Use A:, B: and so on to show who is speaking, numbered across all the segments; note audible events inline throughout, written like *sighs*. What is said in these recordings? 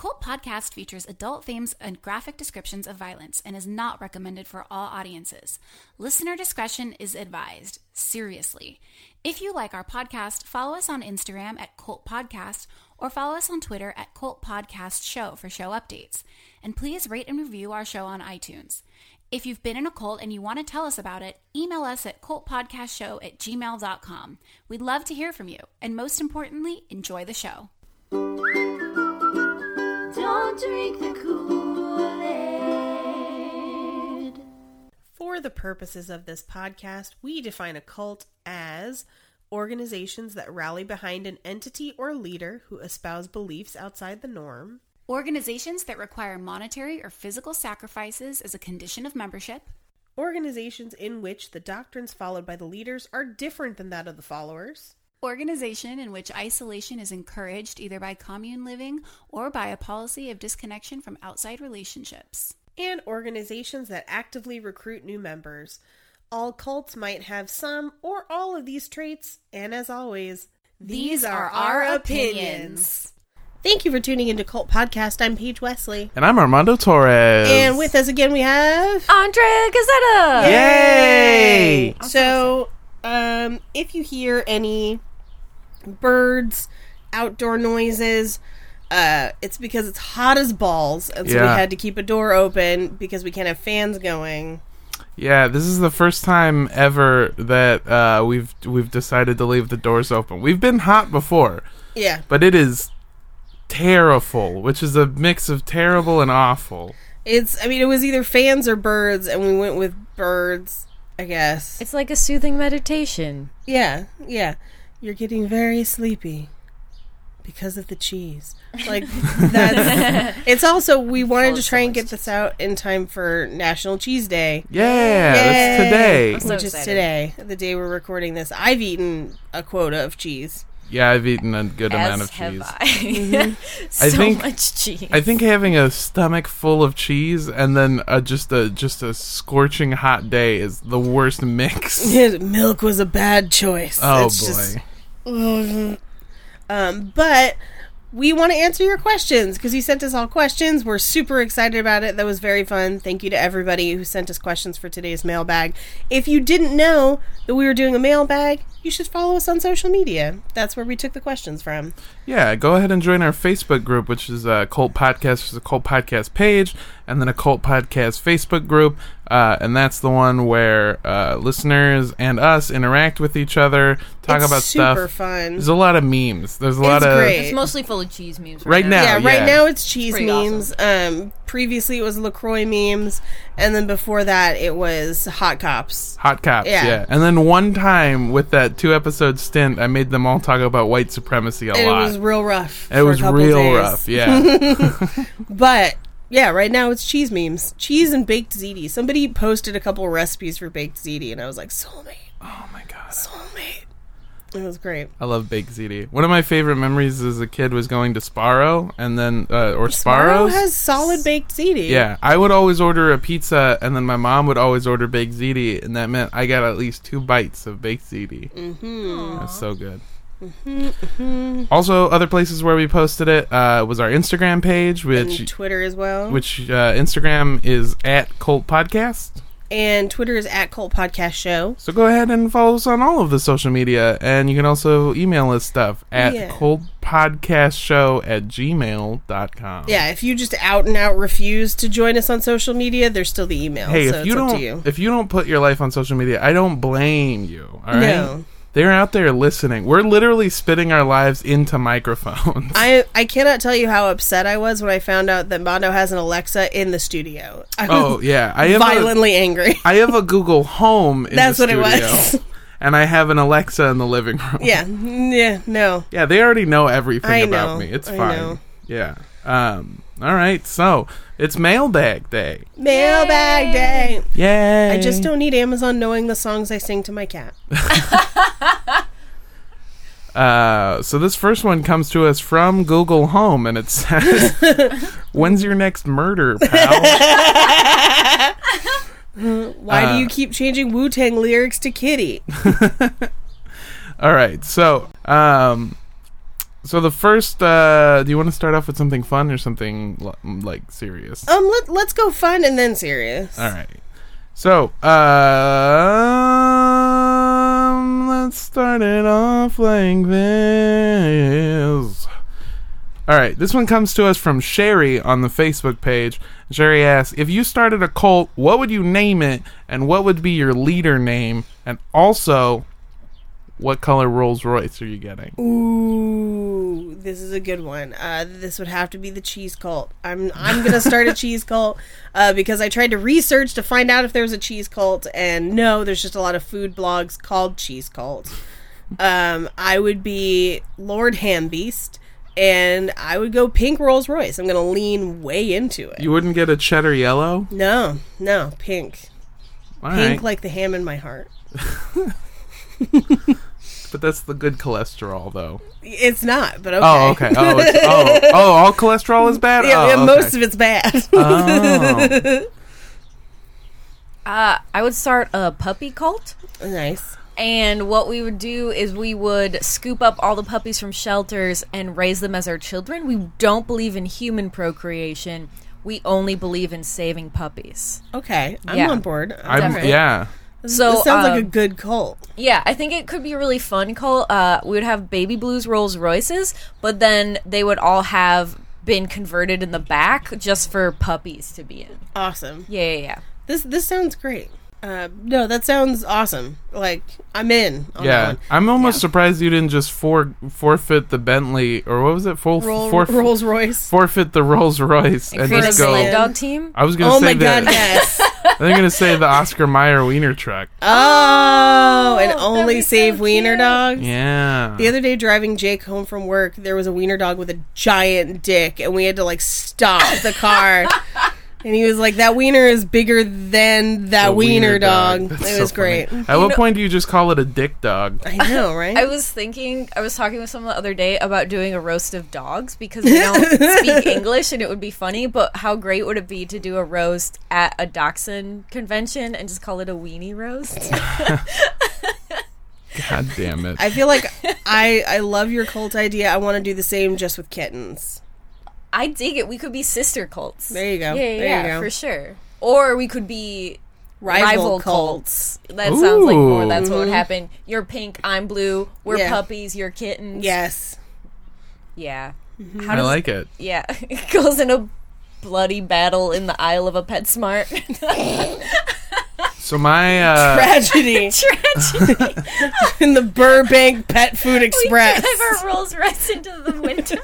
A: Cult Podcast features adult themes and graphic descriptions of violence and is not recommended for all audiences. Listener discretion is advised. Seriously. If you like our podcast, follow us on Instagram at Cult Podcast or follow us on Twitter at Cult Podcast Show for show updates. And please rate and review our show on iTunes. If you've been in a cult and you want to tell us about it, email us at cultpodcastshow at gmail.com. We'd love to hear from you. And most importantly, enjoy the show.
B: Don't drink the Kool-Aid.
C: For the purposes of this podcast, we define a cult as organizations that rally behind an entity or leader who espouse beliefs outside the norm,
A: Organizations that require monetary or physical sacrifices as a condition of membership.
C: organizations in which the doctrines followed by the leaders are different than that of the followers,
A: Organization in which isolation is encouraged either by commune living or by a policy of disconnection from outside relationships.
C: and organizations that actively recruit new members. All cults might have some or all of these traits, and as always,
A: These are our opinions.
C: Thank you for tuning into Cult Podcast. I'm Paige Wesley.
D: And I'm Armando Torres.
C: And with us again, we have.
E: Andrea Gazzetta.
D: Yay!
C: So, um, if you hear any birds, outdoor noises, uh, it's because it's hot as balls, and so we had to keep a door open because we can't have fans going.
D: Yeah, this is the first time ever that uh, we've we've decided to leave the doors open. We've been hot before,
C: Yeah,
D: but it is terrible, which is a mix of terrible and awful.
C: it's. I mean, it was either fans or birds, and we went with birds. I guess.
E: It's like a soothing meditation.
C: Yeah, yeah. You're getting very sleepy because of the cheese. Like *laughs* that's. it's also we wanted to try and get this out in time for National Cheese Day.
D: Yeah, that's
C: Yay!
D: today.
E: so
C: which is today, the day we're recording this. I've eaten a quota of cheese.
D: Yeah, I've eaten a good amount
E: As
D: of
E: have
D: cheese.
E: I. *laughs* so
D: I think-
E: much cheese.
D: I think having a stomach full of cheese and then uh, just a just a scorching hot day is the worst mix. *laughs*
C: Milk was a bad choice.
D: Oh
C: It's
D: boy.
C: just- *laughs* um, but we want to answer your questions because you sent us all questions. We're super excited about it. That was very fun. Thank you to everybody who sent us questions for today's mailbag. If you didn't know that we were doing a mailbag, you should follow us on social media. That's where we took the questions from.
D: Yeah, go ahead and join our Facebook group, which is a Cult Podcast. There's a Cult Podcast page, and then a Cult Podcast Facebook group, uh, and that's the one where uh, listeners and us interact with each other, talk
C: It's
D: about
C: super
D: stuff.
C: Super fun.
D: There's a lot of memes. There's a lot
C: It's
D: of
C: great.
E: it's mostly full of cheese memes
D: Right now.
C: yeah, right
D: yeah.
C: now it's cheese
E: pretty
C: memes. Um, previously it was Lacroix memes, and then before that it was hot cops.
D: hot cops.
C: Yeah.
D: Yeah. and then one time with that two episode stint, I made them all talk about white supremacy a
C: And
D: lot.
C: it was real rough.
D: It
C: for a
D: was
C: couple
D: real
C: days.
D: rough. Yeah, *laughs* *laughs*
C: But yeah, right now it's cheese memes, cheese and baked ziti. Somebody posted a couple recipes for baked ziti, and I was like, soulmate,
D: oh my god.
C: soulmate. It was great.
D: I love baked ziti. One of my favorite memories as a kid was going to Sbarro and then uh, or Sbarro
C: has solid baked ziti.
D: Yeah, I would always order a pizza, and then my mom would always order baked ziti, and that meant I got at least two bites of baked ziti. Mm-hmm. That's so good.
C: Mm-hmm,
D: Also, other places where we posted it uh, was our Instagram page,
C: and
D: which
C: Twitter as well.
D: which uh, Instagram is at Cult Podcast.
C: and Twitter is at Cult Podcast Show.
D: So go ahead and follow us on all of the social media, and you can also email us stuff at
C: Yeah.
D: Show at gmail.com.
C: Yeah, if you just out and out refuse to join us on social media, there's still the email.
D: Hey,
C: so
D: if you don't
C: you.
D: if you don't put your life on social media, I don't blame you. All right,
C: No.
D: They're out there listening. We're literally spitting our lives into microphones.
C: I I cannot tell you how upset I was when I found out that Mondo has an Alexa in the studio. I
D: oh yeah, I have a,
C: violently angry.
D: I have a Google Home. In
C: That's
D: the
C: what it was. *laughs*
D: and I have an Alexa in the living room.
C: yeah, yeah, no.
D: Yeah, they already know everything about me. It's
C: I
D: fine.
C: know.
D: Yeah. Um. All right. So it's mailbag day.
C: Mailbag day.
D: Yay!
C: I just don't need Amazon knowing the songs I sing to my cat. *laughs*
D: Uh, so this first one comes to us from Google Home, and it says, *laughs* "When's your next murder, pal?" *laughs*
C: Why
D: Uh,
C: do you keep changing Wu Tang lyrics to Kitty?
D: All right. So, um, so the first, uh, do you want to start off with something fun or something l- like serious?
C: Um, let, let's go fun and then serious.
D: All right. So, um, let's start it off like this. All right, this one comes to us from Sherry on the Facebook page. Sherry asks, "If you started a cult, what would you name it, and what would be your leader name? And also, what color Rolls Royce are you getting?"
C: Ooh, this is a good one. Uh, this would have to be the cheese cult. I'm I'm gonna start a *laughs* cheese cult uh, because I tried to research to find out if there was a cheese cult, and no, there's just a lot of food blogs called cheese cult. Um, I would be Lord Hambeast, and I would go pink Rolls Royce. I'm gonna lean way into it.
D: You wouldn't get a cheddar yellow.
C: no, no, pink,
D: All
C: pink
D: right,
C: like the ham in my heart. *laughs* *laughs*
D: but that's the good cholesterol, though.
C: It's not, but okay.
D: Oh, okay. Oh, it's, oh, *laughs* oh, all cholesterol is bad.
C: Yeah,
D: oh,
C: yeah,
D: okay.
C: most of it's bad.
D: Oh. *laughs*
E: Uh, I would start a puppy cult.
C: nice.
E: And what we would do is we would scoop up all the puppies from shelters and raise them as our children. We don't believe in human procreation. We only believe in saving puppies.
C: Okay, I'm
E: Yeah.
C: on board.
D: I'm,
E: Definitely.
D: yeah.
E: So
C: this sounds like a
E: um,
C: good cult.
E: Yeah, I think it could be a really fun cult. Uh, we would have baby blues Rolls Royces, but then they would all have been converted in the back just for puppies to be in.
C: Awesome.
E: Yeah, yeah, yeah.
C: This this sounds great. Uh, no, that sounds awesome. Like I'm in. On that
D: Yeah,
C: one.
D: I'm almost surprised you didn't just for, forfeit the Bentley or what was it? Full
C: Roll,
D: forf-
C: Rolls Royce.
D: forfeit the Rolls Royce and,
E: And
D: just go.
E: sled
C: land.
E: dog team.
D: I was gonna
C: Oh
D: say
C: my
D: that.
C: god, yes. *laughs*
D: They're gonna say the Oscar Mayer Wiener truck.
C: Oh, and
E: oh,
C: only
E: be so
C: save wiener dogs.
D: Yeah.
C: The other day, driving Jake home from work, there was a wiener dog with a giant dick, and we had to like stop the car. *laughs* and he was like, "That wiener is bigger than that
D: The
C: wiener, dog."
D: That's
C: It
D: so
C: was
D: funny.
C: great.
D: At what point do you just call it a dick dog?
C: I know, *laughs* right?
E: I was thinking, I was talking with someone the other day about doing a roast of dogs because they don't speak *laughs* English and it would be funny, but how great would it be to do a roast at a dachshund convention and just call it a weenie roast? *laughs*
D: God damn it.
C: I feel like I I love your cult idea. I want to do the same just with kittens.
E: I dig it. We could be sister cults.
C: There you go.
E: Yeah, yeah,
C: There
E: yeah,
C: go.
E: for sure. Or we could be
C: Rival,
E: rival,
C: cults.
E: cults. That sounds like more. That's what would happen. You're pink, I'm blue. We're
C: Yeah.
E: puppies. You're kittens.
C: Yes.
E: Yeah. Mm-hmm. How
D: I
E: does
D: like it.
E: Yeah, *laughs* it goes in a bloody battle in the aisle of a PetSmart. *laughs* *laughs*
D: So my uh,
C: Tragedy *laughs*
E: Tragedy. *laughs*
C: in the Burbank Pet Food Express.
E: We drive our Rolls Royce into the window.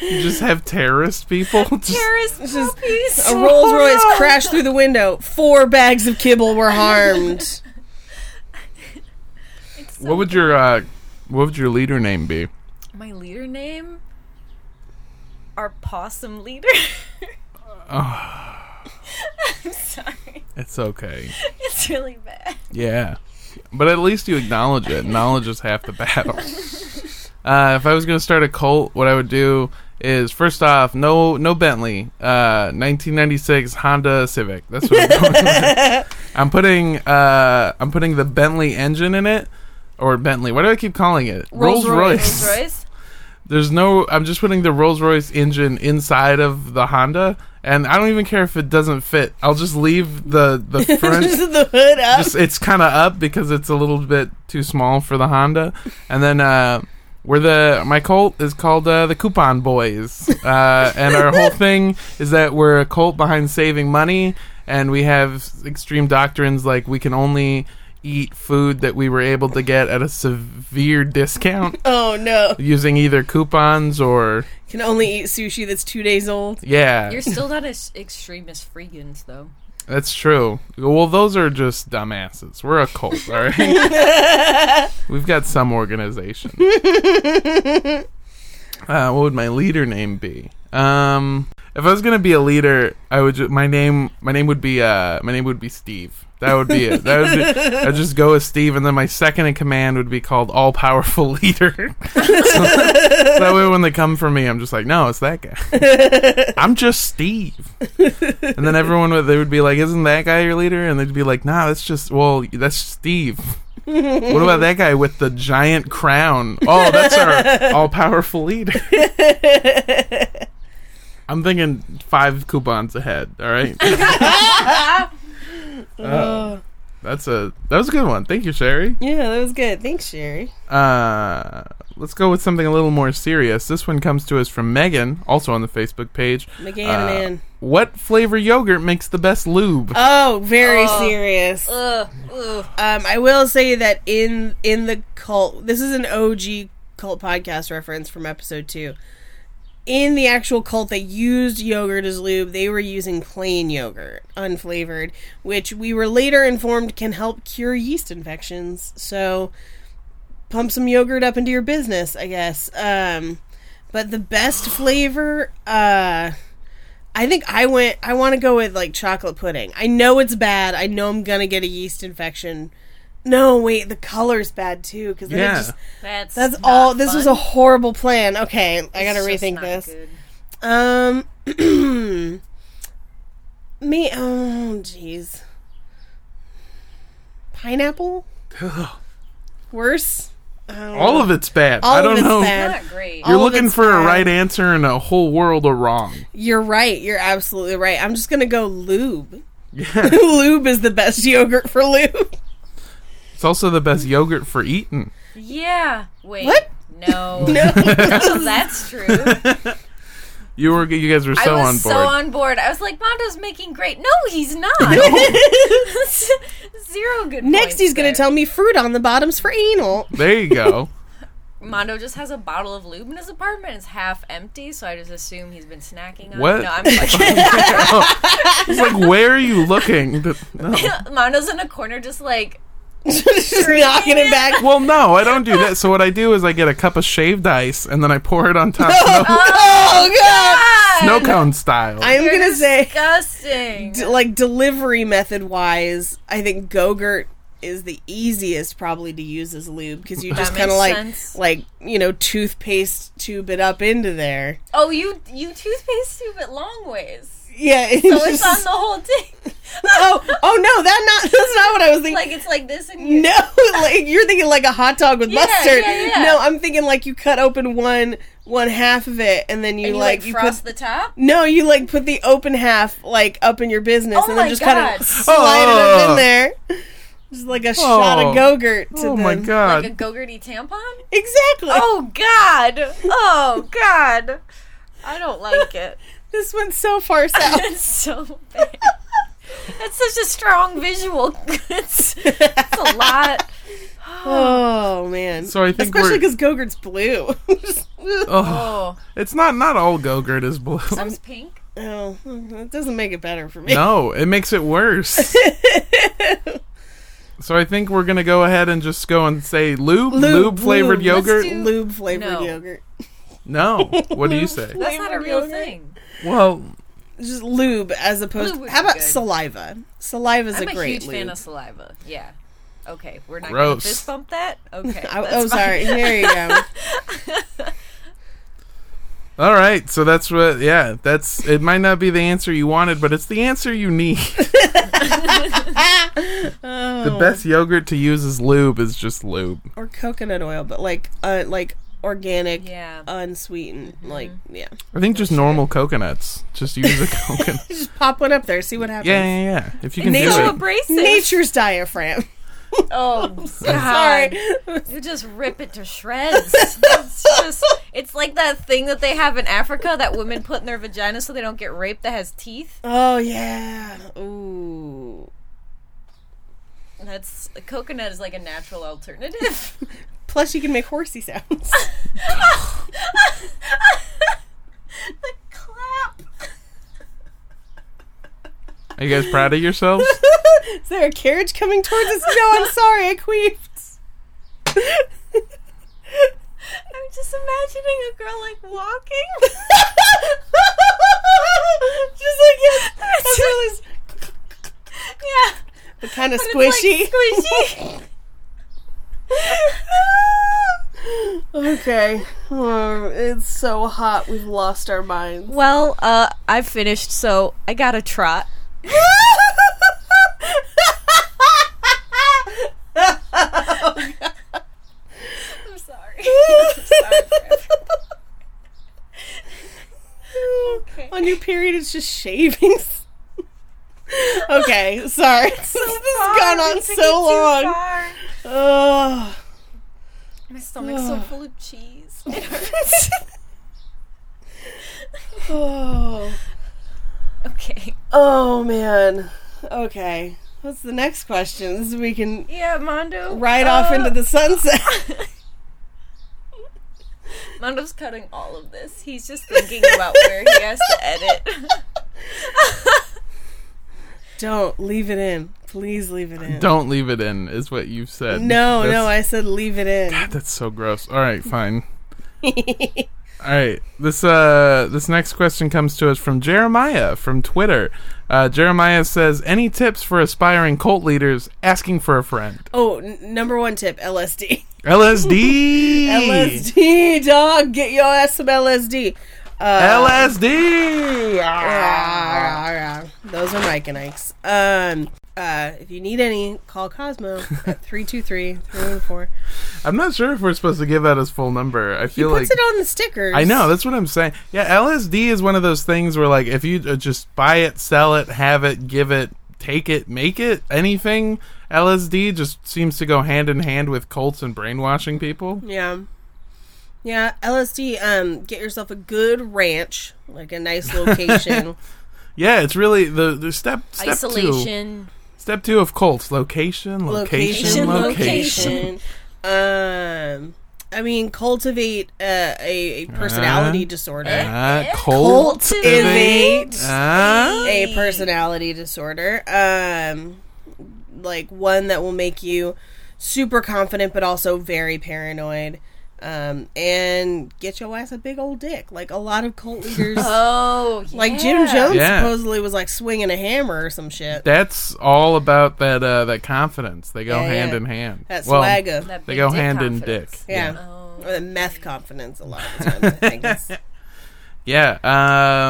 D: you just have terrorist people. *laughs* Just-
E: Terrorist puppies.
C: A Rolls Royce crashed through the window. Four bags of kibble were harmed.
D: what would your uh, what would your leader name be?
E: My leader name? Our possum leader. *sighs* *laughs* I'm sorry.
D: It's okay.
E: It's really bad.
D: Yeah, but at least you acknowledge it. Knowledge is half the battle. *laughs* Uh, if I was going to start a cult, what I would do is first off, no, no Bentley, uh, 1996 Honda Civic. That's what I'm going with. *laughs* I'm putting, uh, I'm putting the Bentley engine in it, or Bentley. What do I keep calling it? Rolls Royce.
E: Rolls Royce.
D: There's no. I'm just putting the Rolls Royce engine inside of the Honda, and I don't even care if it doesn't fit. I'll just leave the the *laughs* front.
C: Just the hood up.
D: just it's kind of up because it's a little bit too small for the Honda. And then uh we're the my cult is called uh, the Coupon Boys, uh, and our whole *laughs* thing is that we're a cult behind saving money, and we have extreme doctrines like we can only eat food that we were able to get at a severe discount *laughs*
C: oh no.
D: using either coupons or
C: Can only eat sushi that's two days old.
D: yeah
E: You're still not as extremist freegans, though.
D: That's true. Well, those are just dumbasses. We're a cult, all right? *laughs* We've got some organization. *laughs* uh, what would my leader name be? Um, if I was gonna be a leader, I would. Ju- my name, my name would be. Uh, my name would be Steve. That would be it. That would be, I'd just go with Steve, and then my second in command would be called All Powerful *laughs* Leader. so, *laughs* that way, when they come for me, I'm just like, no, it's that guy. *laughs* I'm just Steve. And then everyone would they would be like, "Isn't that guy your leader?" And they'd be like, "Nah, that's just well, that's Steve." what about that guy with the giant crown? Oh, that's our all powerful leader. I'm thinking five coupons ahead. All right. Uh, that's a that was a good one. Thank you, Sherry.
C: Yeah, that was good. Thanks, Sherry.
D: Uh, let's go with something a little more serious. This one comes to us from Megan, also on the Facebook page.
C: Megan,
D: Uh,
C: man.
D: What flavor yogurt makes the best lube?
C: Oh, very
E: Oh.
C: serious.
E: Ugh, ugh.
C: Um, I will say that in in the cult, this is an OG cult podcast reference from episode two. In the actual cult that used yogurt as lube, they were using plain yogurt, unflavored, which we were later informed can help cure yeast infections. So, pump some yogurt up into your business, I guess. Um, but the best flavor, uh, I think I went. I want to go with like chocolate pudding. I know it's bad. I know I'm gonna get a yeast infection. No, wait, the color's bad too. Because
D: Yeah.
C: just,
E: That's
C: that's
E: not
C: all. This was a horrible plan. Okay, I gotta
E: It's just
C: rethink
E: not
C: this.
E: good.
C: Um, *clears throat* me. Oh, jeez. Pineapple. Worse. I know.
D: All of it's bad.
C: All
D: I don't
C: it's
D: know.
C: bad.
E: Not great.
D: You're
C: all
D: looking
C: it's
D: for a right answer and a whole world of wrong.
C: You're right. You're absolutely right. I'm just gonna go lube.
D: Yeah. *laughs*
C: lube is the best yogurt for lube.
D: It's also the best yogurt for eating.
E: Yeah. Wait.
C: What?
E: No. *laughs* no. *laughs* that's true.
D: You were you guys were so
E: I
D: on
E: was
D: board.
E: so on board. I was like, Mondo's making great. No, he's not. *laughs* Zero good.
C: Next, he's gonna tell me fruit on the bottoms for anal.
D: there you go.
E: Mondo just has a bottle of lube in his apartment. It's half empty, so I just assume he's been snacking on.
D: What?
E: it. No, I'm like,
D: It's like where are you looking? Th- No.
E: Mondo's in a corner, just like
C: just knocking it back.
D: Well, no, I don't do that. So what I do is I get a cup of shaved ice and then I pour it on top, *laughs* oh, snow,
C: Oh god!
D: snow cone style.
C: I'm
E: You're
C: gonna say,
E: disgusting.
C: d- like delivery method wise, I think Gogurt is the easiest probably to use as lube because you just kind of like
E: sense.
C: like you know toothpaste tube it up into there.
E: oh, you you toothpaste tube it long ways,
C: Yeah,
E: so *laughs* it's on the whole thing. *laughs*
C: oh oh no, that not *laughs* that's not what I was thinking.
E: like it's like this, and you,
C: No, like you're thinking like a hot dog with
E: Yeah,
C: mustard.
E: yeah, yeah.
C: No, I'm thinking like you cut open one one half of it and then you,
E: and you
C: like,
E: like,
C: you
E: frost
C: put
E: the top.
C: no, you like put the open half like up in your business
E: Oh
C: and then just kind of slide it up
D: Oh.
C: in there. Just like a shot
D: Oh.
C: of Gogurt to
D: oh my god.
E: Like a Gogurty tampon?
C: Exactly.
E: Oh God! Oh God! I don't like it.
C: This went so far *laughs* south.
E: It's so bad. That's such a strong visual. *laughs* It's, it's a lot. *laughs*
C: oh man.
D: So I think
C: especially because Gogurt's blue.
D: Oh,
E: Oh,
D: it's not not all Gogurt is blue.
E: some's pink.
C: oh, it doesn't make it better for me.
D: No, it makes it worse. so I think we're gonna go ahead and just go and say lube, lube,
C: Lube,
D: flavored
C: lube.
D: yogurt.
E: Let's do-
C: Lube flavored
E: No.
C: yogurt.
D: no, what do you say?
E: That's not a real
C: yogurt?
E: thing.
D: Well,
C: Just lube as opposed.
E: Lube would
C: how about
E: good.
C: saliva? Saliva's a great one.
E: I'm
C: a
E: a,
C: great
E: huge
C: lube.
E: fan of saliva. Yeah. Okay, we're not
D: Gross.
E: gonna fist bump that. Okay. *laughs*
C: I,
E: that's
C: oh,
E: fine.
C: sorry. There you go. *laughs*
D: all right. So that's what. Yeah, that's. It might not be the answer you wanted, but it's the answer you need. *laughs* The best yogurt to use as lube is just lube.
C: or coconut oil, but like uh, like organic,
E: Yeah.
C: unsweetened.
E: Mm-hmm.
C: Like yeah,
D: I think just normal coconuts. Just use a *laughs* coconut. *laughs*
C: just pop one up there, see what happens.
D: Yeah, yeah, yeah. If you can
C: Nature-
D: do it.
E: abrasive.
C: Nature's diaphragm. *laughs*
E: Oh, God.
C: Sorry.
E: You just rip it to shreds. It's just, it's like that thing that they have in Africa that women put in their vagina so they don't get raped that has teeth.
C: Oh yeah. Ooh.
E: That's a coconut is like a natural alternative.
C: Plus, you can make horsey sounds. *laughs*
E: the clap.
D: Are you guys proud of yourselves? *laughs*
C: Is there a carriage coming towards us? No, I'm sorry, I queefed.
E: I'm just imagining a girl like walking. *laughs*
C: Just like yeah, that's really
E: yeah.
C: but kind of
E: But it's,
C: squishy.
E: like, squishy
C: okay. Oh, it's so hot. We've lost our minds.
E: Well, uh, I finished, so I got a trot. I'm sorry. *laughs* *laughs*
C: On your period, it's just shavings okay, sorry. *laughs* this has gone on so long.
E: My stomach's so full of cheese. *sighs*
C: oh.
E: okay.
C: Oh man. Okay. What's the next question? So we can
E: Yeah, Mondo.
C: ride off into the uh, sunset. *laughs* *laughs*
E: Mondo's cutting all of this. He's just thinking about where he has to edit.
C: Don't leave it in. Please leave it in.
D: Don't leave it in, is what you've said.
C: No,
D: That's-
C: no, I said leave it in.
D: That's so gross. All right, *laughs* fine. *laughs* All right, this uh, this next question comes to us from Jeremiah from Twitter. Uh, Jeremiah says, "Any tips for aspiring cult leaders asking for a friend?"
C: Oh, n- number one tip: LSD.
D: LSD.
C: LSD, *laughs* dog. Get your ass some LSD. Uh,
D: LSD.
C: ah, Ah, ah, Those are Mike and Ike's. Um, uh, if you need any, call Cosmo *laughs* at 323-314.
D: I'm not sure if we're supposed to give out his full number. I feel like He
C: puts
D: like
C: it on the stickers.
D: I know that's what I'm saying. Yeah, LSD is one of those things where like if you uh, just buy it, sell it, have it, give it, take it, make it, anything, LSD just seems to go hand in hand with cults and brainwashing people.
C: Yeah. Yeah, LSD, um, get yourself a good ranch, like a nice location. *laughs*
D: Yeah, it's really the the step step two.
E: Isolation.
D: Step two of cults: location, location,
C: location.
D: location. *laughs*
C: Um, I mean, cultivate uh, a, a personality
D: Uh,
C: disorder.
D: Uh,
C: Cultivate.
D: cultivate. Uh,
C: a personality disorder. Um, like one that will make you super confident, but also very paranoid. Um, and get your ass a big old dick, like a lot of cult leaders. *laughs*
E: Oh, yeah.
C: Like Jim Jones
D: Yeah.
C: supposedly was like swinging a hammer or some shit.
D: that's all about that uh, that confidence. They go
C: Yeah,
D: hand
C: yeah.
D: in hand.
C: That
D: Well,
C: swagger.
E: That
D: They go
E: dick
D: hand in dick.
C: yeah.
E: Oh.
C: Or the meth confidence a lot of the time. I *laughs* think
D: Yeah.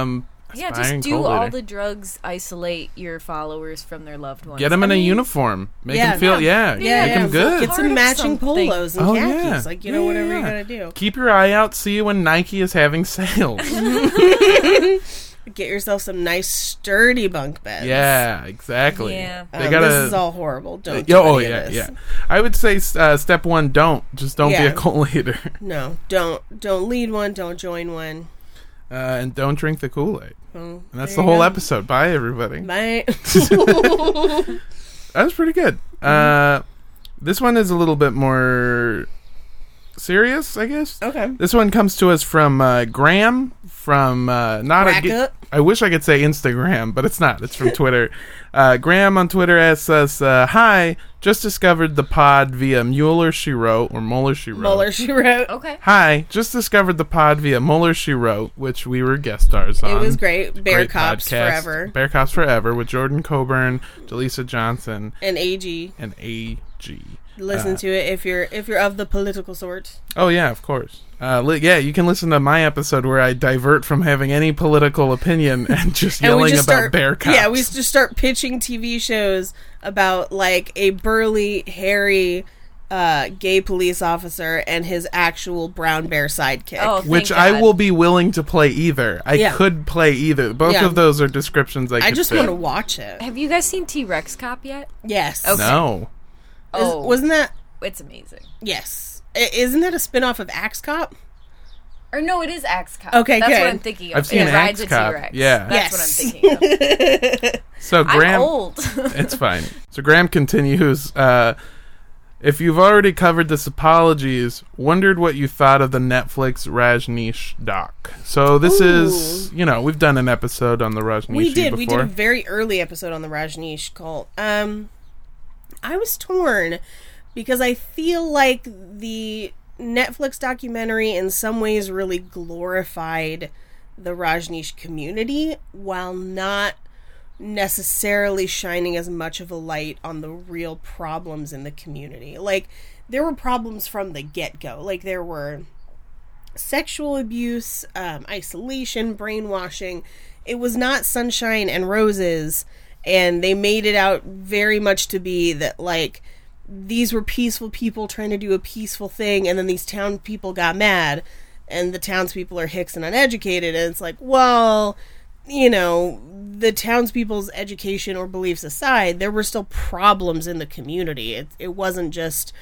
D: Um.
E: Yeah,
D: aspiring
E: just do all
D: leader.
E: the drugs. Isolate your followers from their loved ones.
D: Get them in
E: I
D: a
E: mean,
D: uniform. Make
C: Yeah.
D: them feel yeah.
C: yeah,
D: make
C: yeah.
D: them good.
C: Get some matching
E: something.
C: polos and
D: Oh,
C: khakis.
D: yeah.
C: Like, you know,
D: Yeah,
C: whatever
D: yeah.
C: you gotta do.
D: Keep your eye out. See when Nike is having *laughs* sales. *laughs*
C: Get yourself some nice sturdy bunk beds.
D: yeah, exactly.
E: Yeah.
D: They
C: Um,
D: gotta.
C: this is all horrible. Don't.
D: Uh,
C: do
D: oh
C: any of
D: yeah,
C: this.
D: yeah. I would say uh, step one: don't just don't be
C: Yeah.
D: a cult leader,
C: No, don't don't lead one. Don't join one.
D: uh, and don't drink the Kool Aid.
C: Well,
D: And that's the whole
C: go.
D: episode. Bye, everybody.
C: Bye. *laughs* *laughs*
D: That was pretty good. Uh, this one is a little bit more serious, I guess.
C: okay.
D: This one comes to us from uh, Graham from uh, not
C: Crack
D: a.
C: up.
D: I wish I could say Instagram, but it's not. It's from *laughs* Twitter. Uh, Graham on Twitter asks us, uh, "Hi, just discovered the pod via Mueller She Wrote or Mueller She Wrote.
C: Muller, she wrote.
E: Okay.
D: Hi, just discovered the pod via Mueller She Wrote, which we were guest stars on.
C: It was great. Bear
D: Great
C: Cops
D: podcast.
C: forever.
D: Bear Cops Forever with Jordan Coburn, Jaleesa Johnson,
C: And AG.
D: and AG.
C: Listen
D: Uh,
C: to it if you're if you're of the political sort.
D: Oh yeah, of course. Uh, li- yeah, you can listen to my episode where I divert from having any political opinion *laughs* and just
C: And we
D: yelling
C: just
D: about
C: start
D: bear cops.
C: Yeah, we just start pitching TV shows about like a burly, hairy uh, gay police officer and his actual brown bear sidekick.
E: Oh, thank
D: which I will be willing to play either. I
C: Yeah.
D: could play either. Both
C: Yeah.
D: of those are descriptions I,
C: I
D: could
C: just
D: fit.
C: want to watch it.
E: Have you guys seen T Rex Cop yet?
C: Yes.
E: Okay.
D: No.
C: Is-
E: Oh,
C: wasn't that?
E: it's amazing.
C: Yes. I- Isn't that a spin-off of Axe Cop?
E: Or no, it is Axe Cop.
C: Okay,
E: that's
C: good.
E: what I'm thinking of.
D: I've seen
E: it
D: Axe Cop.
E: T-Rex.
D: Yeah.
E: that's
C: Yes.
E: what I'm thinking *laughs* of.
D: So
E: I'm
D: Graham
E: old. *laughs*
D: It's fine. *laughs* So Graham continues, uh, if you've already covered this apologies, wondered what you thought of the Netflix Rajneesh doc. So this is, you know, we've done an episode on the Rajneesh
C: we did. We did a very early episode on the Rajneesh cult. Um, I was torn because I feel like the Netflix documentary in some ways really glorified the Rajneesh community while not necessarily shining as much of a light on the real problems in the community. Like there were problems from the get-go. Like there were sexual abuse, um, isolation, brainwashing. It was not sunshine and roses, and they made it out very much to be that like these were peaceful people trying to do a peaceful thing, and then these town people got mad, and the townspeople are hicks and uneducated, and it's like, well, you know, the townspeople's education or beliefs aside, there were still problems in the community. It, it wasn't just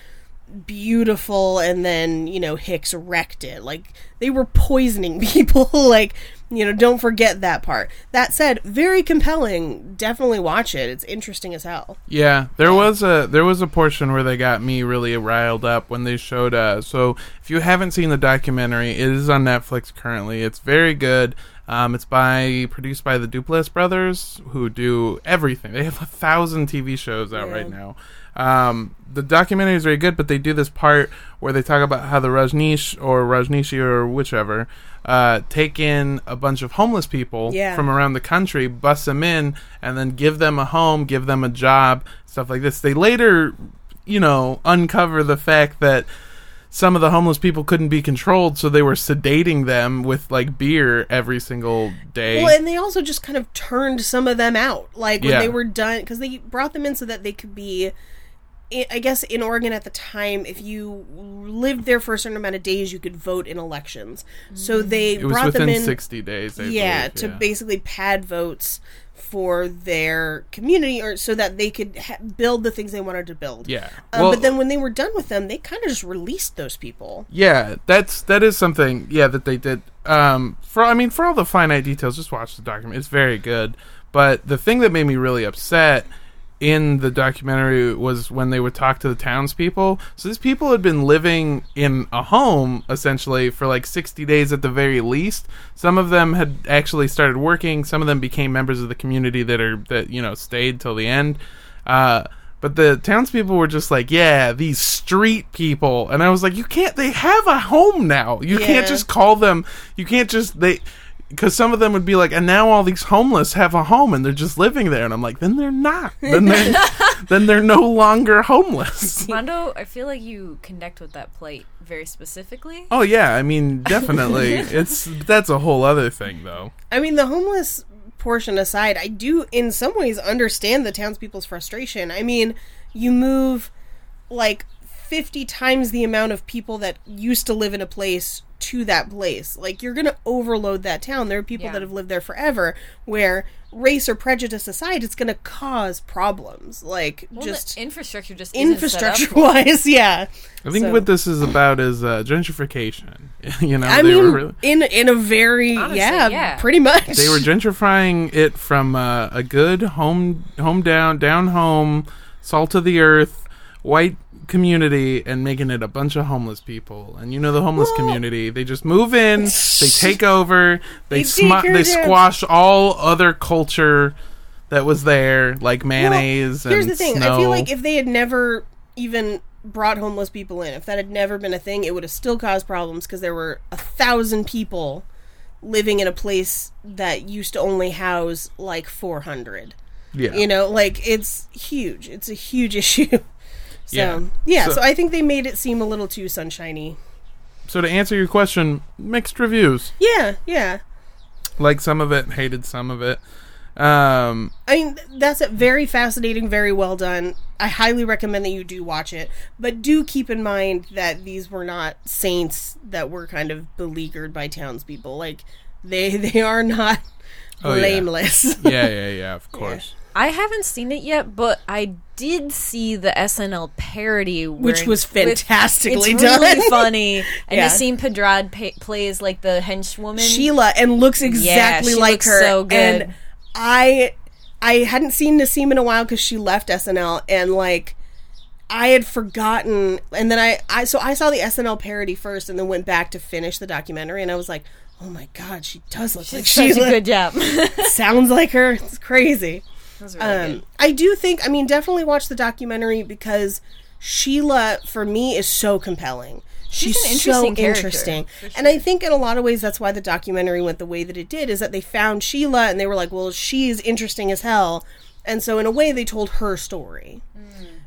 C: beautiful and then, you know, Hicks wrecked it. Like, they were poisoning *laughs* people. like, you know, don't forget that part. That said, very compelling. Definitely watch it. It's interesting as hell.
D: Yeah, there was a there was a portion where they got me really riled up when they showed uh so if you haven't seen the documentary, it is on Netflix currently. It's very good. Um, it's by produced by the Duplass brothers who do everything. They have a thousand TV shows out right now. Um, the documentary is very good, but they do this part where they talk about how the Rajneesh or Rajneeshi or whichever uh, take in a bunch of homeless people
C: Yeah.
D: from around the country, bust them in, and then give them a home, give them a job, stuff like this. They later, you know, uncover the fact that some of the homeless people couldn't be controlled, so they were sedating them with like beer every single day.
C: Well, and they also just kind of turned some of them out. Like when
D: Yeah.
C: they were done, because they brought them in so that they could be. I I guess in Oregon at the time, if you lived there for a certain amount of days, you could vote in elections. So they
D: it
C: brought them in,
D: 60 days. I
C: yeah,
D: believe,
C: to basically pad votes for their community, or so that they could ha- build the things they wanted to build.
D: Yeah.
C: Um,
D: Well-
C: but then when they were done with them, they kind of just released those people.
D: Yeah, that's that is something. Yeah, that they did. Um, for I mean, for all the finite details, just watch the document. It's very good. But the thing that made me really upset in the documentary was when they would talk to the townspeople. So these people had been living in a home essentially for like 60 days at the very least. Some of them had actually started working. Some of them became members of the community that are that you know stayed till the end. Uh, but the townspeople were just like, yeah, these street people. And I was like, you can't, they have a home now. You
C: Yeah.
D: can't just call them, you can't just, they, because some of them would be like, and now all these homeless have a home and they're just living there. And I'm like, then they're not. Then they're, *laughs* then they're no longer homeless. *laughs*
E: Mondo, I feel like you connect with that plight very specifically.
D: Oh, yeah. I mean, definitely. *laughs* it's, that's a whole other thing, though.
C: I mean, the homeless portion aside, I do in some ways understand the townspeople's frustration. I mean, you move like 50 times the amount of people that used to live in a place to that place. Like, you're going to overload that town. There are people
E: Yeah.
C: that have lived there forever where race or prejudice aside, it's going to cause problems. Like,
E: Well,
C: just
E: infrastructure just isn't set up
C: infrastructure
E: for it.
C: wise, *laughs* yeah.
D: I think
C: So-
D: what this is about is uh, gentrification. *laughs* you know,
C: I
D: they
C: mean,
D: were really,
C: in in a very
E: Honestly,
C: yeah,
E: yeah.
C: pretty much.
D: they were gentrifying it from uh, a good home home down down home salt of the earth white community and making it a bunch of homeless people and you know the homeless community they just move in they take over they
C: They her
D: they squash all other culture that was there like mayonnaise
C: Well, here's
D: and
C: the thing.
D: snow.
C: I feel like if they had never even brought homeless people in, if that had never been a thing, it would have still caused problems because there were a thousand people living in a place that used to only house like 400.
D: yeah
C: You know, like it's huge. It's a huge *laughs* issue. So,
D: Yeah.
C: yeah,
D: So-
C: so, I think they made it seem a little too sunshiny.
D: so to answer your question mixed reviews
C: Yeah, yeah.
D: like some of it hated some of it um
C: I mean, that's a very fascinating, very well done. I highly recommend that you do watch it, but do keep in mind that these were not saints that were kind of beleaguered by townspeople. Like they *laughs* they are not
D: Oh,
C: blameless.
D: yeah yeah yeah of *laughs* course
E: I haven't seen it yet, but I did see the SNL parody,
C: Which was
E: with-
C: fantastically
E: it's
C: done.
E: really *laughs* funny, and
C: Yeah.
E: Nasim Pedrad pa- plays like the henchwoman.
C: Sheila and looks exactly
E: she
C: like
E: looks
C: her.
E: so good.
C: And I I hadn't seen Nasim in a while because she left SNL and like I had forgotten and then I, I so I saw the SNL parody first and then went back to finish the documentary and I was like, Oh my god, she does look like
E: Such a good job. *laughs*
C: Sounds like her. It's crazy.
E: Really
C: Um. I do think, I mean, definitely watch the documentary because Sheila, for me, is so compelling. She's,
E: an
C: so
E: interesting character,
C: interesting. And I think in a lot of ways that's why the documentary went the way that it did, is that they found Sheila and they were like, well, she's interesting as hell. And so in a way they told her story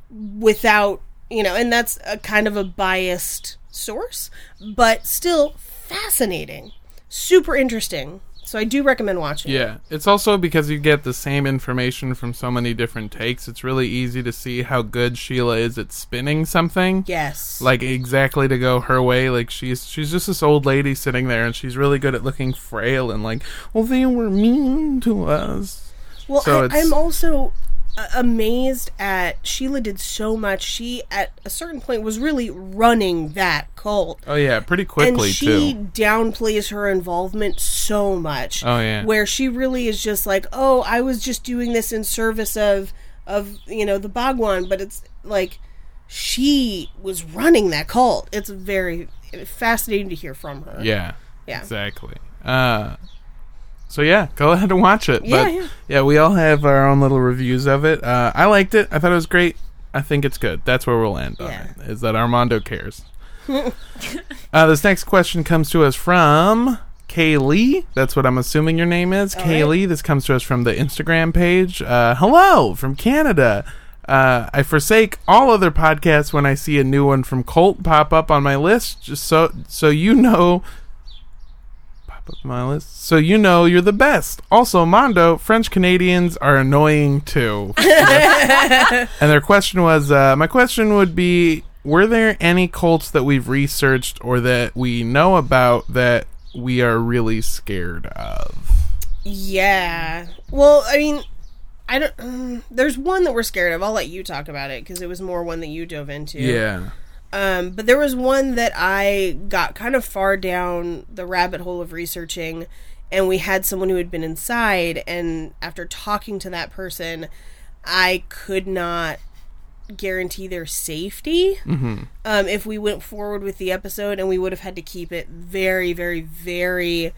C: without, you know, and that's a kind of a biased source, but still fascinating. Super interesting. So I do recommend watching. it.
D: Yeah, it's also because you get the same information from so many different takes. It's really easy to see how good Sheila is at spinning something.
C: Yes.
D: Like exactly to go her way. Like she's she's just this old lady sitting there, and she's really good at looking frail and like, well, they were mean to us.
C: Well,
D: So
C: I, I'm also amazed at Sheila did so much. She at a certain point was really running that cult.
D: Oh yeah, pretty quickly
C: and she
D: too.
C: downplays her involvement so much.
D: Oh, yeah.
C: Where she really is just like, "Oh, I was just doing this in service of of, you know, the Bhagwan, but it's like she was running that cult. It's very fascinating to hear from her.
D: Yeah.
C: Yeah.
D: Exactly. Uh so yeah, go *laughs* ahead and watch it.
C: Yeah,
D: but
C: yeah.
D: we all have our own little reviews of it. Uh, I liked it. I thought it was great. I think it's good. That's where we'll end on
C: Yeah.
D: it. Is that Armando cares? *laughs* uh, this next question comes to us from Kaylee. That's what I'm assuming your name is, Kaylee. This comes to us from the Instagram page. Uh, hello from Canada. Uh, I forsake all other podcasts when I see a new one from Colt pop up on my list, just so so you know pop my list. So you know you're the best. Also, Mondo, French Canadians are annoying too. *laughs* and their question was, uh, my question would be, were there any cults that we've researched or that we know about that we are really scared of?
C: Yeah. Well, I mean, I don't. Um, there's one that we're scared of. I'll let you talk about it because it was more one that you dove into.
D: Yeah.
C: Um, but there was one that I got kind of far down the rabbit hole of researching, and we had someone who had been inside, and after talking to that person, I could not guarantee their safety
D: Mm-hmm.
C: um, if we went forward with the episode, and we would have had to keep it very, very, very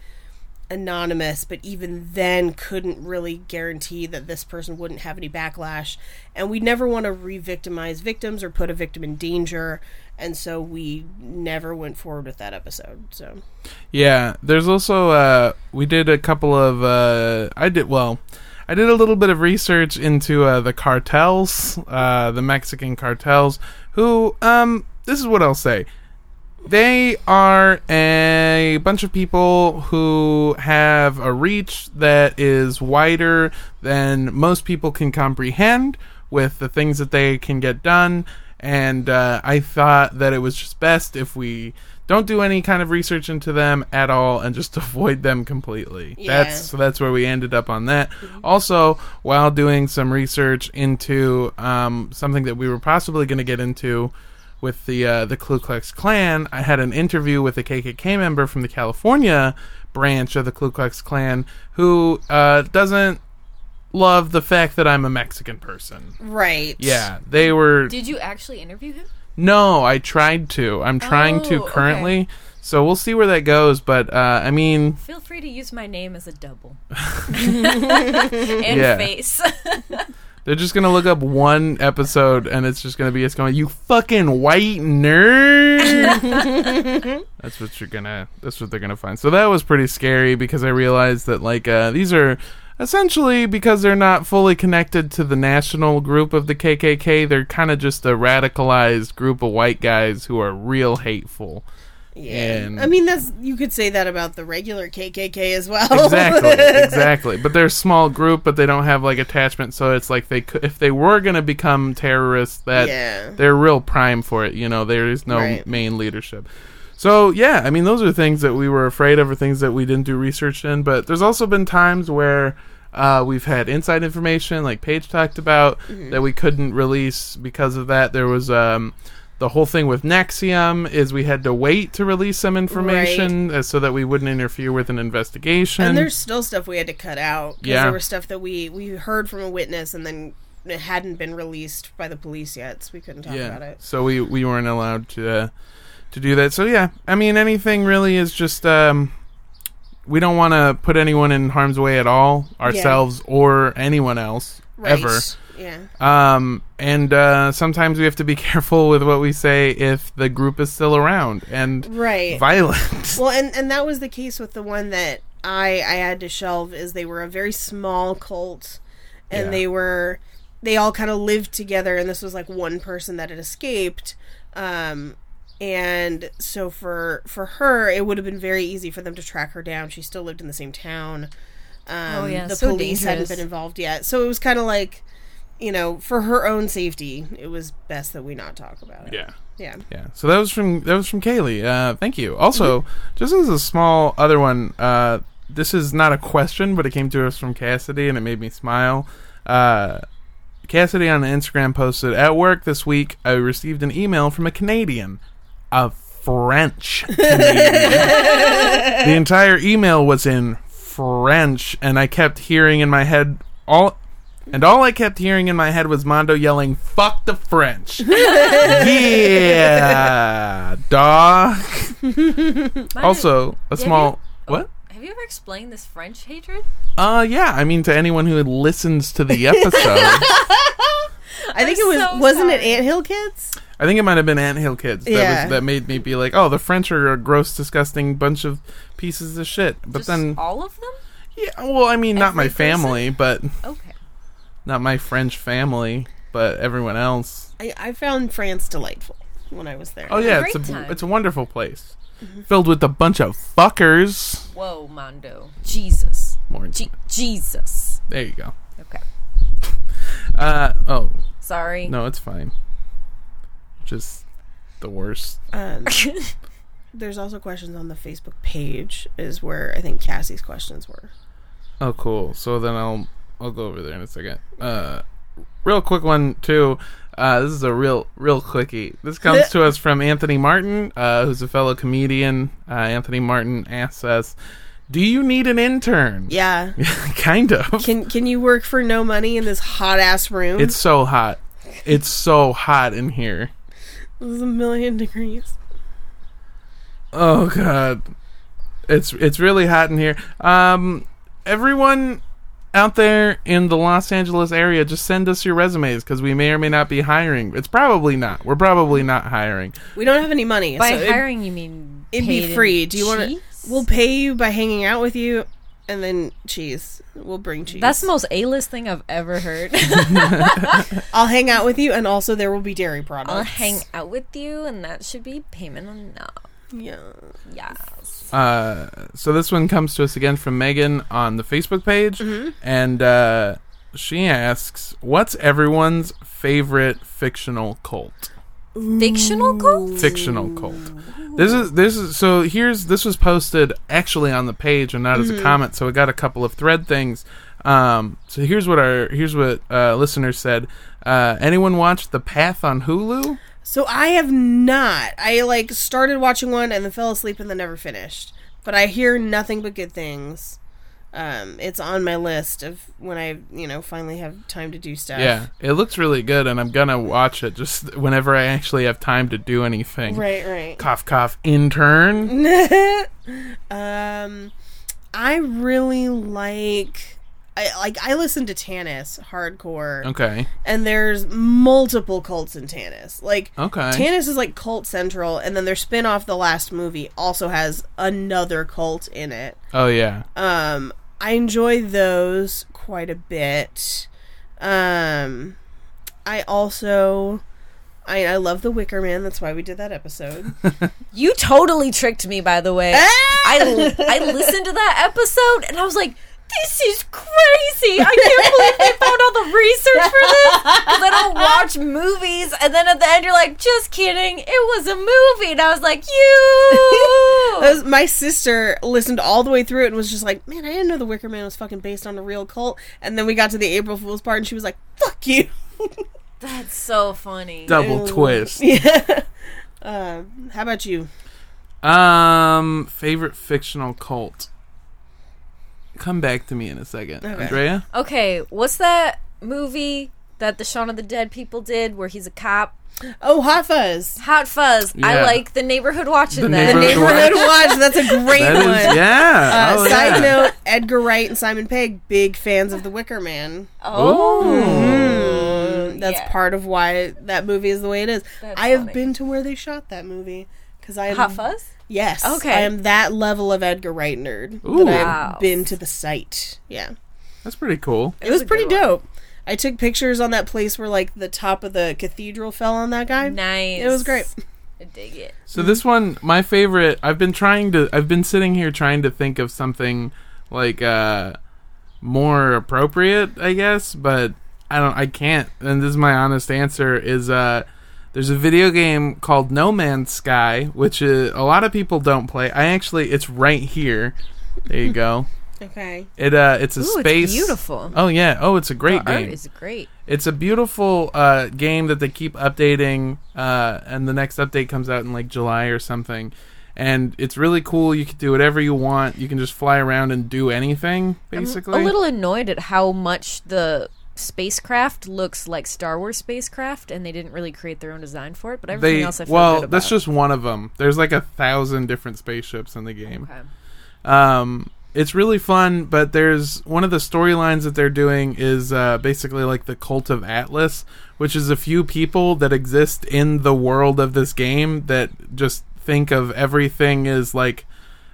C: anonymous, but even then couldn't really guarantee that this person wouldn't have any backlash. And we never want to re victimize victims or put a victim in danger. And so we never went forward with that episode. So,
D: Yeah, there's also uh we did a couple of uh I did well, I did a little bit of research into uh the cartels, uh the Mexican cartels who um this is what I'll say. They are a bunch of people who have a reach that is wider than most people can comprehend with the things that they can get done. And uh, I thought that it was just best if we don't do any kind of research into them at all and just *laughs* avoid them completely.
C: Yeah.
D: That's so that's where we ended up on that. Also, while doing some research into um, something that we were possibly going to get into with the uh, the Ku Klux Klan, I had an interview with a KKK member from the California branch of the Ku Klux Klan who uh, doesn't love the fact that I'm a Mexican person.
C: right.
D: Yeah, they were.
E: Did you actually interview him?
D: No, I tried to. I'm trying to
E: Oh, okay.
D: currently. So we'll see where that goes. But uh, I mean,
E: Feel free to use my name as a double. *laughs* *laughs* and face. *laughs*
D: they're just gonna look up one episode, and it's just gonna be it's going, "You fucking white nerd." *laughs* *laughs* that's what you're gonna. That's what they're gonna find. So that was pretty scary because I realized that like uh, these are essentially because they're not fully connected to the national group of the KKK. They're kind of just a radicalized group of white guys who are real hateful.
C: Yeah.
D: And-
C: I mean, that's you could say that about the regular KKK as well.
D: exactly *laughs* exactly but they're a small group but they don't have like attachment so it's like they could if they were going to become terrorists that
C: Yeah.
D: they're real prime for it you know there is no
C: Right.
D: main leadership so yeah i mean those are things that we were afraid of or things that we didn't do research in but there's also been times where uh, we've had inside information like paige talked about
C: Mm-hmm.
D: that we couldn't release because of that there was um, the whole thing with NXIVM is we had to wait to release some information uh, so that we wouldn't interfere with an investigation.
C: And there's still stuff we had to cut out.
D: Yeah.
C: There was stuff that we, we heard from a witness and then it hadn't been released by the police yet, so we couldn't talk about it.
D: So we we weren't allowed to uh, to do that. So yeah, I mean anything really is just um, we don't want to put anyone in harm's way at all, ourselves or anyone else
C: Right.
D: ever.
C: Yeah.
D: Um, and uh, sometimes we have to be *laughs* careful with what we say if the group is still around and
C: Right.
D: violent. *laughs*
C: Well, and and that was the case with the one that I I had to shelve is they were a very small cult, and
D: Yeah.
C: they were they all kind of lived together, and this was like one person that had escaped. Um, and so for for her, it would have been very easy for them to track her down. She still lived in the same town. Um,
E: Oh, yeah,
C: the
E: so
C: police hadn't been involved yet, so it was kind of like, you know, for her own safety, it was best that we not talk about it.
D: Yeah.
C: yeah.
D: Yeah. So that was from that was from Kaylee. Uh, thank you. Also,
C: Mm-hmm.
D: just as a small other one, uh, this is not a question, but it came to us from Cassidy, and it made me smile. Uh, Cassidy on Instagram posted at work this week. I received an email from a Canadian, a French *laughs* Canadian. the entire email was in French, and I kept hearing in my head all. And all I kept hearing in my head was Mondo yelling, "Fuck the French!" *laughs* yeah, dog. Also, a
E: you-
D: small what?
E: Have you ever explained this French hatred?
D: Uh, yeah. I mean, to anyone who listens to the episode, *laughs*
C: I think
E: I'm
C: it was
E: so
C: wasn't it
E: sorry.
C: Anthill Kids?
D: I think it might have been Anthill Kids that
C: Yeah.
D: was, that made me be like, "Oh, the French are a gross, disgusting bunch of pieces of shit." But
E: Just
D: then,
E: all of them?
D: yeah, well, I mean, not my
E: Every person?
D: family, but
E: Okay.
D: Not my French family, but everyone else.
C: I, I found France delightful when I was there.
D: Oh yeah, it's a
E: time.
D: it's a wonderful place, filled with a bunch of fuckers.
E: Whoa, Mondo. Jesus.
D: More,
E: Je- Jesus.
D: there you go.
E: Okay. *laughs*
D: Uh oh
E: Sorry.
D: no, it's fine. Just the worst.
C: Um, *laughs* there's also questions on the Facebook page, is where I think Cassie's questions were.
D: Oh, cool. So then I'll I'll go over there in a second. Uh, real quick one too. Uh, this is a real real quickie. This comes *laughs* to us from Anthony Martin, uh, who's a fellow comedian. Uh, Anthony Martin asks us, "Do you need an intern?"
C: Yeah. *laughs*
D: kind of.
C: Can can you work for no money in this hot ass room?
D: It's so hot. It's so hot in here.
C: It's a million degrees.
D: Oh god. It's it's really hot in here. Um everyone out there in the Los Angeles area just send us your resumes cuz we may or may not be hiring. It's probably not. We're probably not hiring.
C: We don't have any money.
E: By
C: so it-
E: hiring, you mean
C: it'd be free. Do you want to? We'll pay you by hanging out with you, and then cheese. We'll bring cheese.
E: That's the most A-list thing I've ever heard. *laughs* *laughs*
C: I'll hang out with you, and also there will be dairy products.
E: I'll hang out with you, and that should be payment enough.
C: Yeah.
E: Yes.
D: Uh so this one comes to us again from Megan on the Facebook page and uh she asks, "What's everyone's favorite fictional cult?"
E: Fictional cult?
D: fictional cult. This is this is so here's this was posted actually on the page and not as a comment, so we got a couple of thread things. Um, so here's what our here's what uh, listeners said. Uh, anyone watch The Path on Hulu?
C: So I have not. I like started watching one and then fell asleep and then never finished. But I hear nothing but good things. Um, it's on my list of when I, you know, finally have time to do stuff.
D: Yeah, it looks really good, and I'm gonna watch it just whenever I actually have time to do anything.
C: Right, right.
D: Cough, cough. Intern. *laughs*
C: um, I really like. I like. I listen to Tanis hardcore,
D: Okay.
C: and there's multiple cults in Tanis. Like
D: Okay.
C: Tanis is like cult central, and then their spin off, the last movie, also has another cult in it.
D: oh yeah.
C: Um, I enjoy those quite a bit. Um, I also, I I love the Wicker Man. That's why we did that episode. *laughs*
E: You totally tricked me, by the way. I, I listened to that episode and I was like, this is crazy. I can't believe they found all the research for this. Because I don't watch movies. And then at the end, you're like, just kidding. It was a movie. And I was like, you. *laughs*
C: Was- my sister listened all the way through it and was just like, "Man, I didn't know the Wicker Man was fucking based on a real cult." And then we got to the April Fool's part, and she was like, "Fuck you." *laughs*
E: That's so funny.
D: Double twist. *laughs*
C: yeah. Uh, how about you?
D: Um, favorite fictional cult. Come back to me in a second,
C: Okay.
D: Andrea.
E: Okay, what's that movie that the Shaun of the Dead people did where he's a cop?
C: Oh, Hot Fuzz.
E: Hot Fuzz. I like the neighborhood watching
D: The
E: that.
D: Neighborhood
C: Neighborhood Watch. That's a great
D: That
C: one.
D: is, yeah.
C: Uh,
D: oh,
C: side
D: yeah.
C: note: Edgar Wright and Simon Pegg, big fans of The Wicker Man.
E: Oh.
C: Mm, that's
E: Yeah.
C: part of why that movie is the way it is.
E: That's
C: I have
E: funny.
C: been to where they shot that movie because I am
E: Hot Fuzz?
C: Yes.
E: Okay.
C: I am that level of Edgar Wright nerd
D: Ooh.
C: that I've
E: Wow.
C: been to the site. Yeah.
D: That's pretty cool.
C: It was
E: a
C: pretty dope. I took pictures on that place where like the top of the cathedral fell on that guy.
E: Nice.
C: It was great.
E: I dig it.
D: So this one, my favorite. I've been trying to. I've been sitting here trying to think of something like uh more appropriate, I guess, but I don't. I can't. And this is my honest answer. Is uh, there's a video game called No Man's Sky, which uh, a lot of people don't play. I actually, it's right here. There you go. *laughs*
C: Okay.
D: It uh, it's a
E: Ooh,
D: space.
E: it's beautiful.
D: Oh yeah. Oh, it's a great
E: the art
D: game.
E: is great.
D: It's a beautiful uh, game that they keep updating, uh, and the next update comes out in like July or something. And it's really cool. You can do whatever you want. You can just fly around and do anything, basically.
E: I'm a little annoyed at how much the spacecraft looks like Star Wars spacecraft, and they didn't really create their own design for it. But everything
D: they
E: else I feel
D: well, that's just one of them. There's like a thousand different spaceships in the game.
E: Okay.
D: Um, it's really fun, but there's one of the storylines that they're doing is uh, basically like the cult of Atlas, which is a few people that exist in the world of this game that just think of everything as like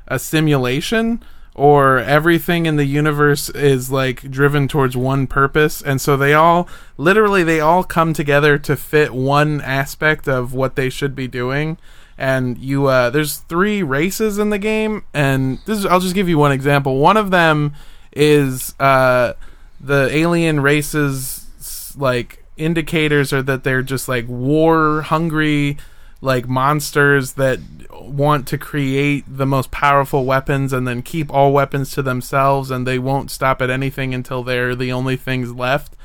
D: a simulation or everything in the universe is like driven towards one purpose. And so they all literally they all come together to fit one aspect of what they should be doing. And you uh there's three races in the game. And this is I'll just give you one example. One of them is uh the alien races like indicators are that they're just like war hungry like monsters that want to create the most powerful weapons and then keep all weapons to themselves and they won't stop at anything until they're the only things left.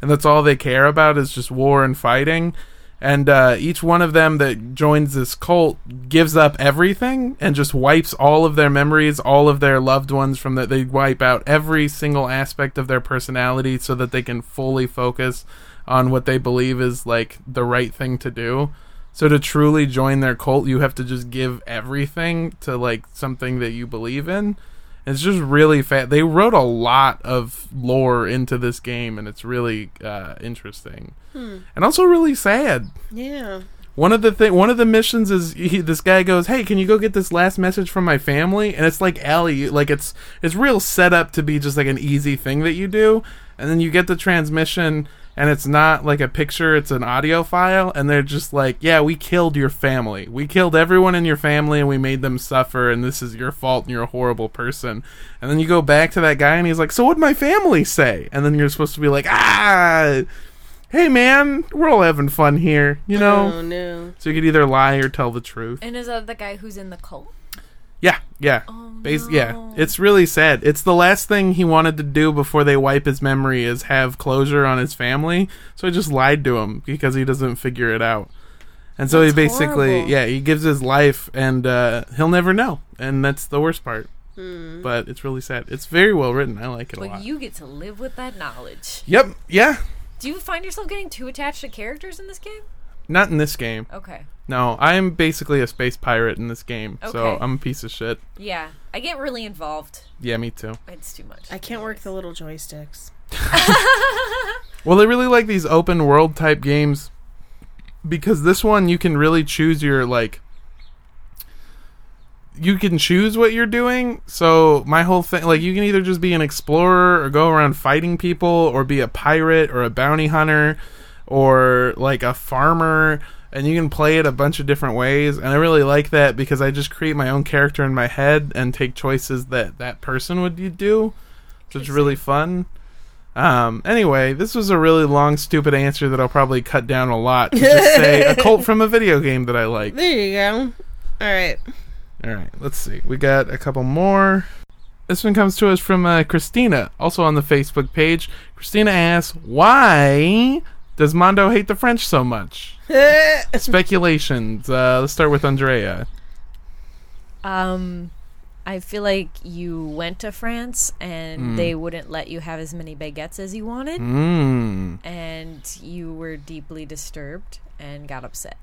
D: And that's all they care about is just war and fighting. And uh, each one of them that joins this cult gives up everything and just wipes all of their memories all of their loved ones from that. They wipe out every single aspect of their personality so that they can fully focus on what they believe is like the right thing to do so to truly join their cult, you have to just give everything to like something that you believe in. It's just really fat. They wrote a lot of lore into this game, and it's really uh, interesting, and also really sad.
C: Yeah.
D: One of the thing, one of the missions is he, this guy goes, "Hey, can you go get this last message from my family?" And it's like Ellie, like it's it's real set up to be just like an easy thing that you do, and then you get the transmission, and it's not like a picture; it's an audio file, and they're just like, "Yeah, we killed your family. We killed everyone in your family, and we made them suffer, and this is your fault, and you're a horrible person." And then you go back to that guy, and he's like, "So what'd my family say?" And then you're supposed to be like, "Ah." Hey man, we're all having fun here, you know.
C: Oh no.
D: So you could either lie or tell the truth.
E: And is that the guy who's in the cult?
D: Yeah, yeah. Bas- yeah. It's really sad. It's the last thing he wanted to do before they wipe his memory is have closure on his family. So he just lied to him because he doesn't figure it out. And so
E: That's
D: he basically,
E: horrible.
D: yeah, he gives his life and uh, he'll never know. And that's the worst part. But it's really sad. It's very well written. I like it a
E: But
D: lot.
E: you get to live with that knowledge.
D: Yep. Yeah.
E: Do you find yourself getting too attached to characters in this game?
D: Not in this game.
E: Okay.
D: No, I am basically a space pirate in this game. So
E: Okay.
D: I'm a piece of shit.
E: Yeah. I get really involved.
D: Yeah, me too.
E: It's too much.
C: I can't work the little joysticks. *laughs*
D: Well, I really like these open world type games because this one you can really choose your like you can choose what you're doing. So my whole thing like you can either just be an explorer or go around fighting people or be a pirate or a bounty hunter or like a farmer and you can play it a bunch of different ways and I really like that because I just create my own character in my head and take choices that that person would do. So it's really fun. Um, anyway, this was a really long, stupid answer that I'll probably cut down a lot to just *laughs* say a cult from a video game that I like.
C: There you go. All right.
D: All right, let's see. We got a couple more. This one comes to us from uh, Christina, also on the Facebook page. Christina asks, "Why does Mondo hate the French so much?" *laughs* Speculations. Uh, let's start with Andrea.
E: Um, I feel like you went to France and they wouldn't let you have as many baguettes as you wanted,
D: Mm.
E: and you were deeply disturbed and got upset.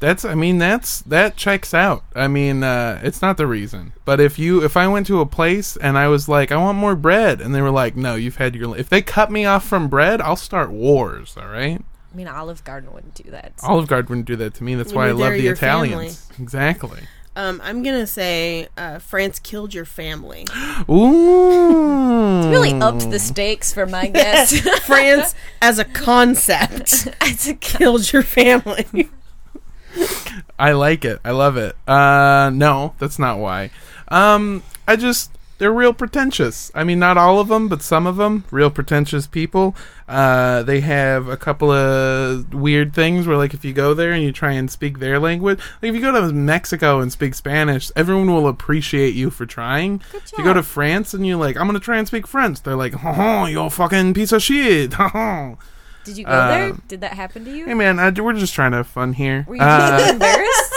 D: That's I mean that's that checks out. I mean uh it's not the reason. But if you if I went to a place and I was like I want more bread and they were like no, you've had your if they cut me off from bread, I'll start wars, all right?
E: I mean, Olive Garden wouldn't do that. so-
D: Olive Garden wouldn't do that to me. That's
C: When
D: why I love the
C: your
D: Italians. Exactly.
C: Um, I'm gonna say uh, France killed your family. *gasps*
D: Ooh.
E: really upped the stakes for my *laughs* guess. *laughs*
C: France as a concept *laughs*
E: As a kid.
C: killed your family.
D: I like it. I love it. Uh, no, that's not why. Um, I just they're real pretentious. I mean, not all of them, but some of them, real pretentious people. Uh, they have a couple of weird things where, like, if you go there and you try and speak their language, like if you go to Mexico and speak Spanish, everyone will appreciate you for trying. If you go to France and you're like, I'm gonna try and speak French, they're like, oh, you're a fucking piece of shit. *laughs*
E: Did you go there?
D: Um,
E: Did that happen to you?
D: Hey man, I, we're just trying to have fun here.
E: Were you
D: Uh, *laughs*
E: embarrassed?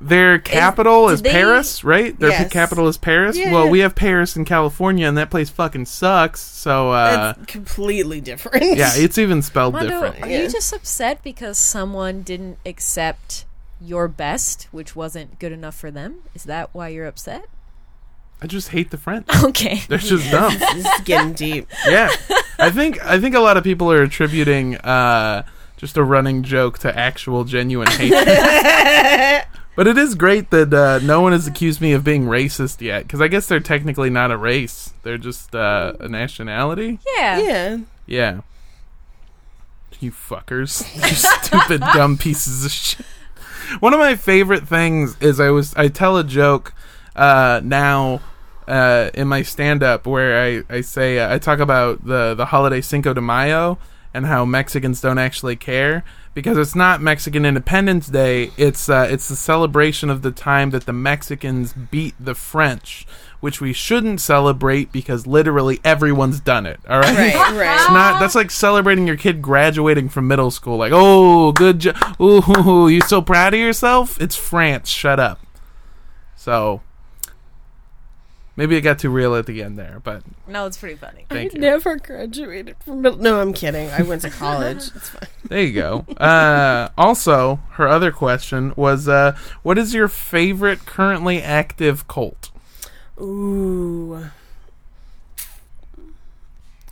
D: Their capital
E: did
D: is,
E: they-
D: Paris, right? Their
C: Yes.
D: capital is Paris.
C: Yeah.
D: Well, we have Paris in California, and that place fucking sucks. So, uh,
C: That's completely different.
D: yeah, it's even spelled
E: Mondo,
D: different.
E: are
C: Yeah.
E: you just upset because someone didn't accept your best, which wasn't good enough for them? Is that why you're upset?
D: I just hate the French. *laughs*
E: Okay.
D: They're just *laughs* dumb.
C: this is getting deep.
D: yeah, I think I think a lot of people are attributing uh, just a running joke to actual genuine hatred. *laughs* but it is great that uh, no one has accused me of being racist yet, because I guess they're technically not a race; they're just uh, a nationality.
E: Yeah.
C: Yeah.
D: Yeah. You fuckers. *laughs* You stupid dumb pieces of shit. One of my favorite things is I was I tell a joke uh now uh in my stand up where I I say uh, I talk about the the holiday Cinco de Mayo and how Mexicans don't actually care because it's not Mexican Independence Day it's uh it's the celebration of the time that the Mexicans beat the French which we shouldn't celebrate because literally everyone's done it all right
C: Right, *laughs*
D: it's
C: right.
D: not. That's like celebrating your kid graduating from middle school. Like, oh, good job. Ooh, you so proud of yourself? It's France. Shut up. So maybe it got too real at the end there, but
E: No, it's pretty funny.
D: thank
C: I
D: you.
C: never graduated from middle. No, I'm kidding. I went to college. *laughs* It's fine.
D: There you go. Uh, also, her other question was, uh, what is your favorite currently active cult?
C: Ooh.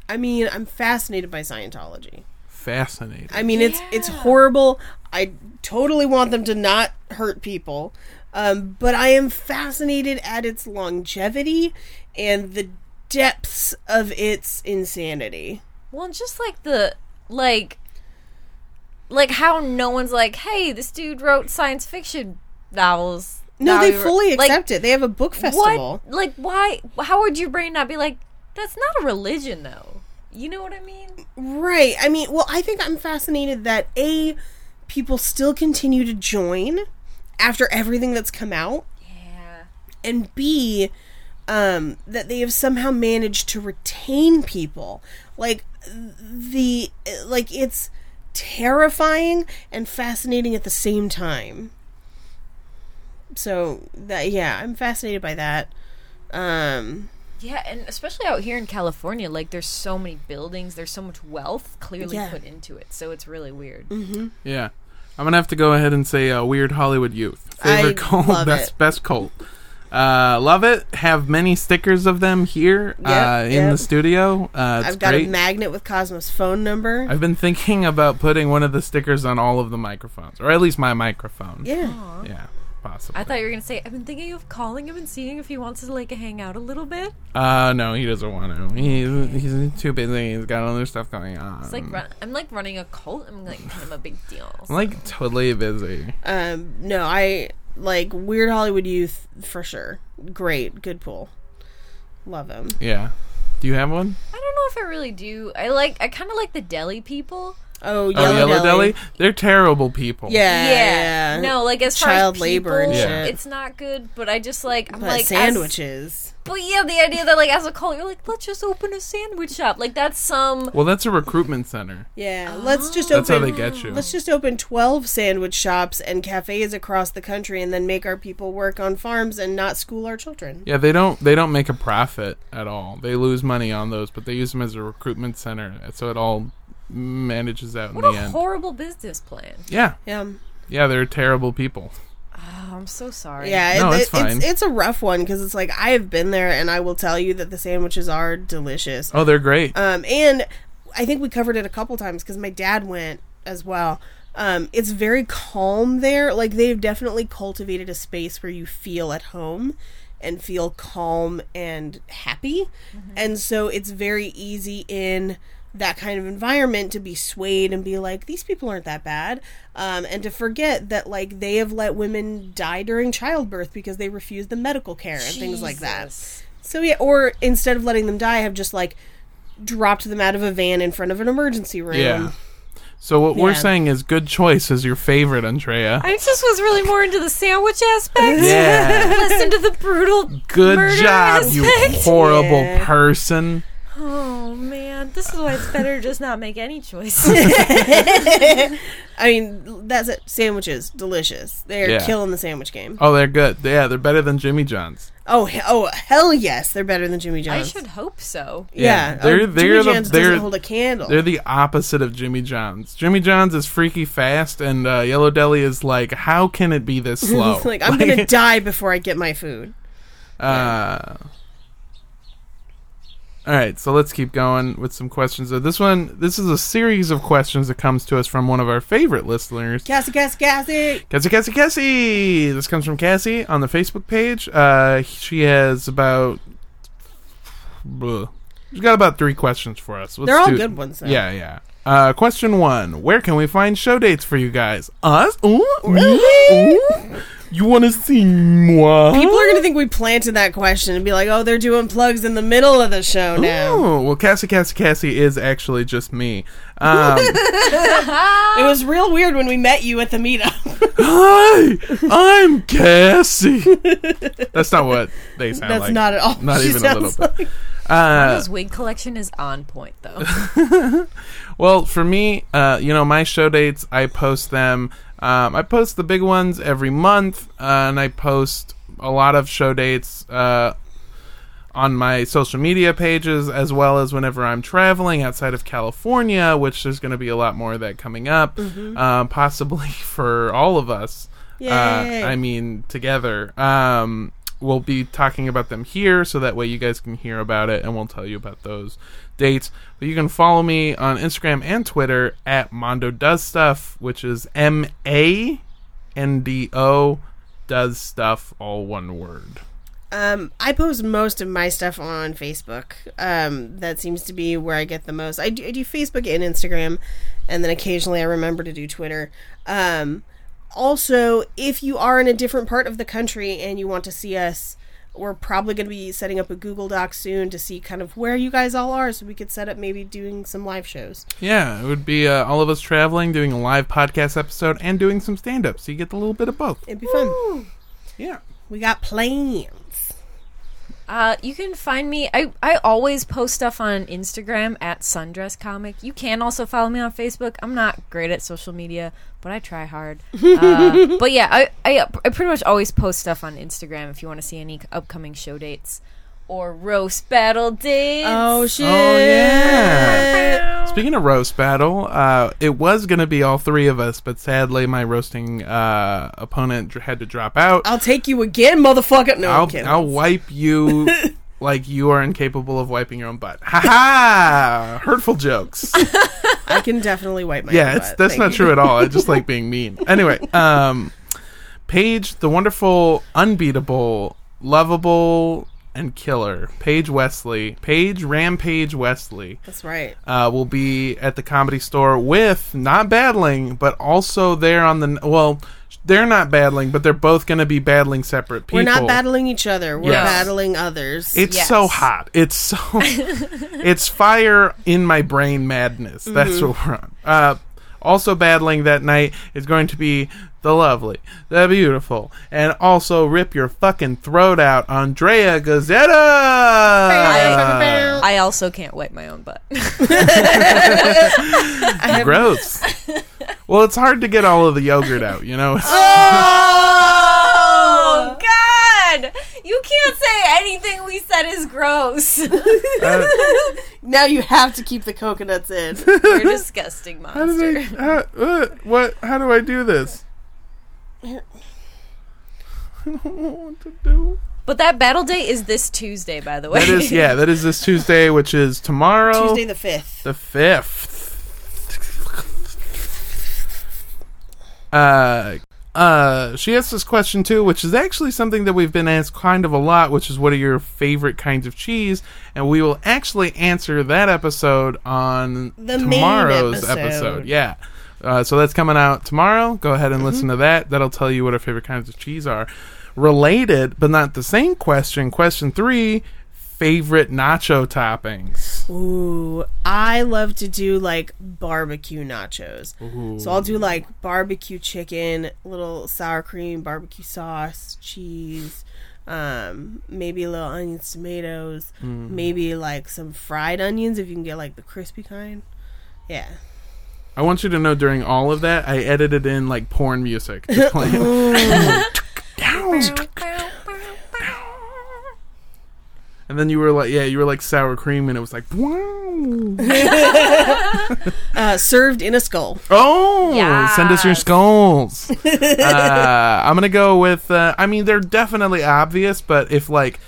C: I mean, I'm fascinated by Scientology.
D: Fascinating.
C: I mean, it's it's horrible. I totally want them to not hurt people. Um, but I am fascinated at its longevity and the depths of its insanity.
E: Well, just like the like like how no one's like, "Hey, this dude wrote science fiction novels."
C: No, they fully
E: like,
C: accept it. They have a book festival.
E: What? Like, why? How would your brain not be like, "That's not a religion, though"? You know what I mean?
C: Right. I mean, well, I think I'm fascinated that A, people still continue to join after everything that's come out,
E: Yeah.
C: and B, um, that they have somehow managed to retain people. Like, the, like, it's terrifying and fascinating at the same time. So, that, yeah, I'm fascinated by that. Um,
E: Yeah, and especially out here in California, like there's so many buildings, there's so much wealth clearly
C: Yeah.
E: put into it, so it's really weird.
D: Yeah. I'm gonna have to go ahead and say uh, Weird Hollywood Youth. Favorite
C: I
D: cult,
C: love *laughs*
D: best
C: it.
D: best cult. Uh, love it. Have many stickers of them here uh, in
C: yep.
D: the studio. Uh, it's
C: I've got
D: great.
C: a magnet with Cosmo's phone number.
D: I've been thinking about putting one of the stickers on all of the microphones, or at least my microphone.
C: yeah.
D: Yeah, possibly.
E: I thought you were gonna say I've been thinking of calling him and seeing if he wants to like hang out a little bit.
D: Uh, no, he doesn't want to. He's, he's too busy. He's got other stuff going on.
E: It's like run- I'm like running a cult. I'm like kind of a big deal.
D: I'm *laughs* like totally busy.
C: Um, no, I like Weird Hollywood Youth for sure. Great, good pool. Love him.
D: Yeah. Do you have one?
E: I don't know if I really do. I like I kind of like the deli people.
C: Oh,
D: Oh,
C: Yellow,
D: Yellow
C: Deli.
D: Deli. They're terrible people.
C: Yeah, yeah.
E: No, like as far
C: Child
E: as
C: labor and
E: people,
C: shit.
E: it's not good. But I just like I'm
C: But
E: like as-
C: sandwiches.
E: but yeah, the idea that like as a cult, you're like let's just open a sandwich shop. Like that's some.
D: Well, that's a recruitment center.
C: yeah, let's just
D: That's
C: open.
D: how they get you.
C: Let's just open twelve sandwich shops and cafes across the country, and then make our people work on farms and not school our children.
D: Yeah, they don't they don't make a profit at all. They lose money on those, but they use them as a recruitment center, so it all manages out in
E: What
D: the
E: a
D: end.
E: horrible business plan.
D: yeah,
C: Yeah,
D: yeah, they're terrible people.
E: Oh, I'm so sorry.
C: yeah.
D: No,
C: it-
D: it's fine.
C: It's, it's a rough one because it's like I have been there, and I will tell you that the sandwiches are delicious.
D: Oh, they're great.
C: Um, and I think we covered it a couple times because my dad went as well. Um, it's very calm there. Like they've definitely cultivated a space where you feel at home and feel calm and happy. And so it's very easy in that kind of environment to be swayed and be like these people aren't that bad um, and to forget that like they have let women die during childbirth because they refused the medical care and things like that so yeah or instead of letting them die have just like dropped them out of a van in front of an emergency room
D: Yeah. So what we're saying is good choice is your favorite, Andrea.
E: I just was really more into the sandwich aspect.
D: Yeah.
E: Listen to the brutal.
D: Good
E: murder
D: job, you horrible
C: Yeah.
D: person.
E: Oh man, this is why it's better just not make any choice. *laughs* *laughs*
C: i mean that's it sandwiches delicious they're
D: Yeah.
C: killing the sandwich game
D: Oh, they're good. Yeah, they're better than Jimmy John's.
C: oh he- oh hell yes they're better than jimmy Johns.
E: I
C: john's
E: should hope so.
C: yeah,
D: Yeah, they're-
C: oh,
D: they're
C: Jimmy
D: the-
C: John's
D: they're-
C: doesn't hold a candle
D: They're the opposite of Jimmy John's. Jimmy John's is freaky fast, and uh, Yellow Deli is like, how can it be this *laughs* slow?
C: like i'm gonna die before i get my food
D: Uh, all right, so let's keep going with some questions. Uh, this one, this is a series of questions that comes to us from one of our favorite listeners,
C: Cassie, Cassie, Cassie.
D: Cassie, Cassie, Cassie. This comes from Cassie on the Facebook page. Uh, she has about, Bleh. she's got about three questions for us. Let's
C: They're all
D: do-
C: good ones, though.
D: Yeah, yeah. Uh, question one: Where can we find show dates for you guys? Us? Ooh? Ooh? You want to see moi?
C: People are gonna think we planted that question and be like, "Oh, they're doing plugs in the middle of the show now."
D: Oh, well, Cassie, Cassie, Cassie is actually just me. Um, *laughs* *laughs*
C: It was real weird when we met you at the meetup. *laughs*
D: Hi, I'm Cassie. That's not what they sound like.
C: That's
D: like.
C: not at all.
D: Not
C: She
D: even a little
C: sounds
D: bit.
C: like-
D: Uh,
E: His wig collection is on point though.
D: well, for me, uh, you know, my show dates, I post them. Um, I post the big ones every month, uh, and I post a lot of show dates uh, on my social media pages, as well as whenever I'm traveling outside of California, which there's going to be a lot more of that coming up, uh, possibly *laughs* for all of us. Uh, I mean, together. Um, we'll be talking about them here, so that way you guys can hear about it, and we'll tell you about those dates. But you can follow me on Instagram and Twitter at Mondo Does Stuff, which is M A N D O Does Stuff, all one word.
C: Um, I post most of my stuff on Facebook. Um, that seems to be where I get the most. I do, I do Facebook and Instagram, and then occasionally I remember to do Twitter. Um, also, if you are in a different part of the country and you want to see us, we're probably going to be setting up a Google Doc soon to see kind of where you guys all are, so we could set up maybe doing some live shows.
D: Yeah, it would be uh, all of us traveling, doing a live podcast episode, and doing some stand up, so you get a little bit of both.
C: It'd be fun.
D: Yeah.
C: We got plans.
E: Uh, you can find me. I, I always post stuff on Instagram at Sundress Comic. You can also follow me on Facebook. I'm not great at social media, but I try hard. *laughs* Uh, but yeah, I, I I pretty much always post stuff on Instagram if you want to see any upcoming show dates or roast battle dates.
C: Oh shit!
D: Oh yeah. Speaking of roast battle, uh, it was gonna be all three of us, but sadly my roasting uh, opponent had to drop out.
C: I'll take you again, motherfucker. No, I'm
D: I'll. I'll wipe you *laughs* like you are incapable of wiping your own butt. Ha ha! Hurtful jokes. *laughs*
C: I can definitely wipe my.
D: yeah,
C: butt.
D: it's that's
C: Thank
D: not
C: you.
D: true at all. I just *laughs* like being mean. Anyway, um, Paige, the wonderful, unbeatable, lovable, and killer Paige Wesley, Paige Rampage Wesley.
C: That's right.
D: uh, will be at the comedy store with not battling, but also there on the well, they're not battling, but they're both going to be battling separate people.
C: We're not battling each other. We're
D: Yes.
C: battling others.
D: It's
E: Yes.
D: so hot. It's so *laughs* it's fire in my brain madness. That's
C: Mm-hmm.
D: what we're on. Uh, also battling that night is going to be the lovely, the beautiful, and also rip your fucking throat out, Andrea Gazzetta.
E: I also can't wipe my own butt. *laughs*
D: Gross. well, it's hard to get all of the yogurt out, you know.
E: oh God! You can't say anything we said is gross.
D: Uh, *laughs* *laughs*
C: now you have to keep the coconuts in.
E: You're a disgusting
D: how did
E: monster.
D: I? How, uh, what? How do I do this? *laughs* I don't know what to do.
E: But that battle day is this Tuesday, by the way.
D: That is yeah. That is this Tuesday, which is tomorrow,
C: Tuesday the fifth.
D: the fifth. Uh, uh, she asked this question too, which is actually something that we've been asked kind of a lot, which is what are your favorite kinds of cheese? And we will actually answer that episode on
C: The
D: tomorrow's
C: episode.
D: episode. Yeah. Uh, so that's coming out tomorrow. Go ahead and
C: Mm-hmm.
D: listen to that. That'll tell you what our favorite kinds of cheese are. Related, but not the same question. Question three: favorite nacho toppings.
C: Ooh, I love to do like barbecue nachos. So I'll do like barbecue chicken, little sour cream, barbecue sauce, cheese, um, maybe a little onions, tomatoes, maybe like some fried onions if you can get like the crispy kind. Yeah.
D: I want you to know during all of that, I edited in like porn music. Just *laughs* playing. *laughs* and then you were like, yeah, you were like sour cream, and it was like, wow. *laughs*
C: Uh, served in a skull.
D: Oh, send us your
E: Yes.
D: skulls. *laughs* uh, I'm gonna go with. Uh, I mean, they're definitely obvious, but if like,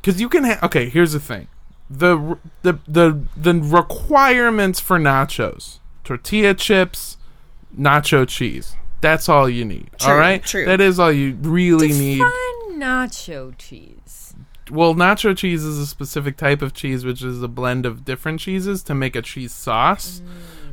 D: because you can. Ha- okay, here's the thing: the the the the requirements for nachos: tortilla chips, nacho cheese. That's all you need. all
C: True,
D: right,
C: true.
D: that is all you really need.
E: Nacho cheese.
D: Well, nacho cheese is a specific type of cheese, which is a blend of different cheeses to make a cheese sauce.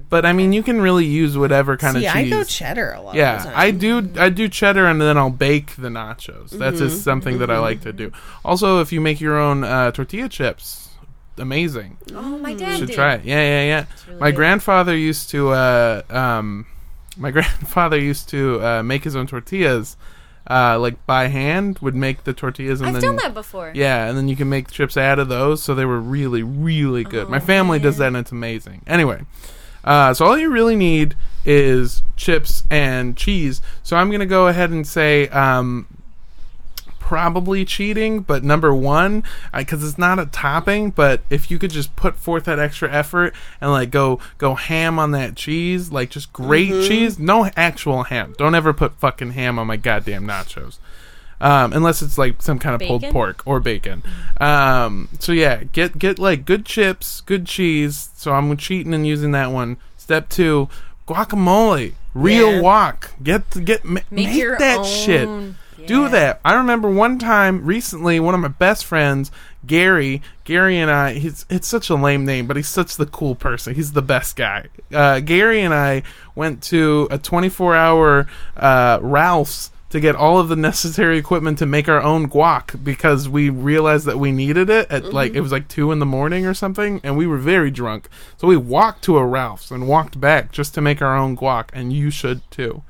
D: But I mean, you can really use whatever kind
C: See,
D: of cheese.
C: I
D: cheese.
C: go cheddar a lot. of
D: Yeah,
C: the time.
D: I do. I do cheddar, and then I'll bake the nachos. That's
C: Mm-hmm.
D: just something that I like to do. Also, if you make your own uh, tortilla chips, amazing.
E: Oh, my
D: You
E: dad
D: should
E: did.
D: try it. Yeah, yeah, yeah.
E: really
D: my
E: good.
D: grandfather used to. Uh, um, *laughs* my grandfather used to uh, make his own tortillas, uh, like by hand. Would make the tortillas, and
E: I've
D: then
E: done that before.
D: yeah, and then you can make chips out of those, so they were really, really good. My family does that, and it's amazing. Anyway, uh, so all you really need is chips and cheese. So I'm gonna go ahead and say um, probably cheating, but number one, because it's not a topping. But if you could just put forth that extra effort and like go go ham on that cheese, like just great cheese, no actual ham. Don't ever put fucking ham on my goddamn nachos. Um, unless it's like some kind of pulled pork or bacon. Um, so yeah, get get like good chips, good cheese. So I'm cheating and using that one. Step two, guacamole, real
C: Yeah.
D: wok. Get get
E: Make,
D: make
E: your
D: that
E: own.
D: shit. Do that. I remember one time recently, one of my best friends, Gary, Gary and I, he's it's such a lame name, but he's such the cool person. He's the best guy. Uh, Gary and I went to a 24 hour uh, Ralph's to get all of the necessary equipment to make our own guac because we realized that we needed it at like it was like two in the morning or something, and we were very drunk. So we walked to a Ralph's and walked back just to make our own guac, and you should too.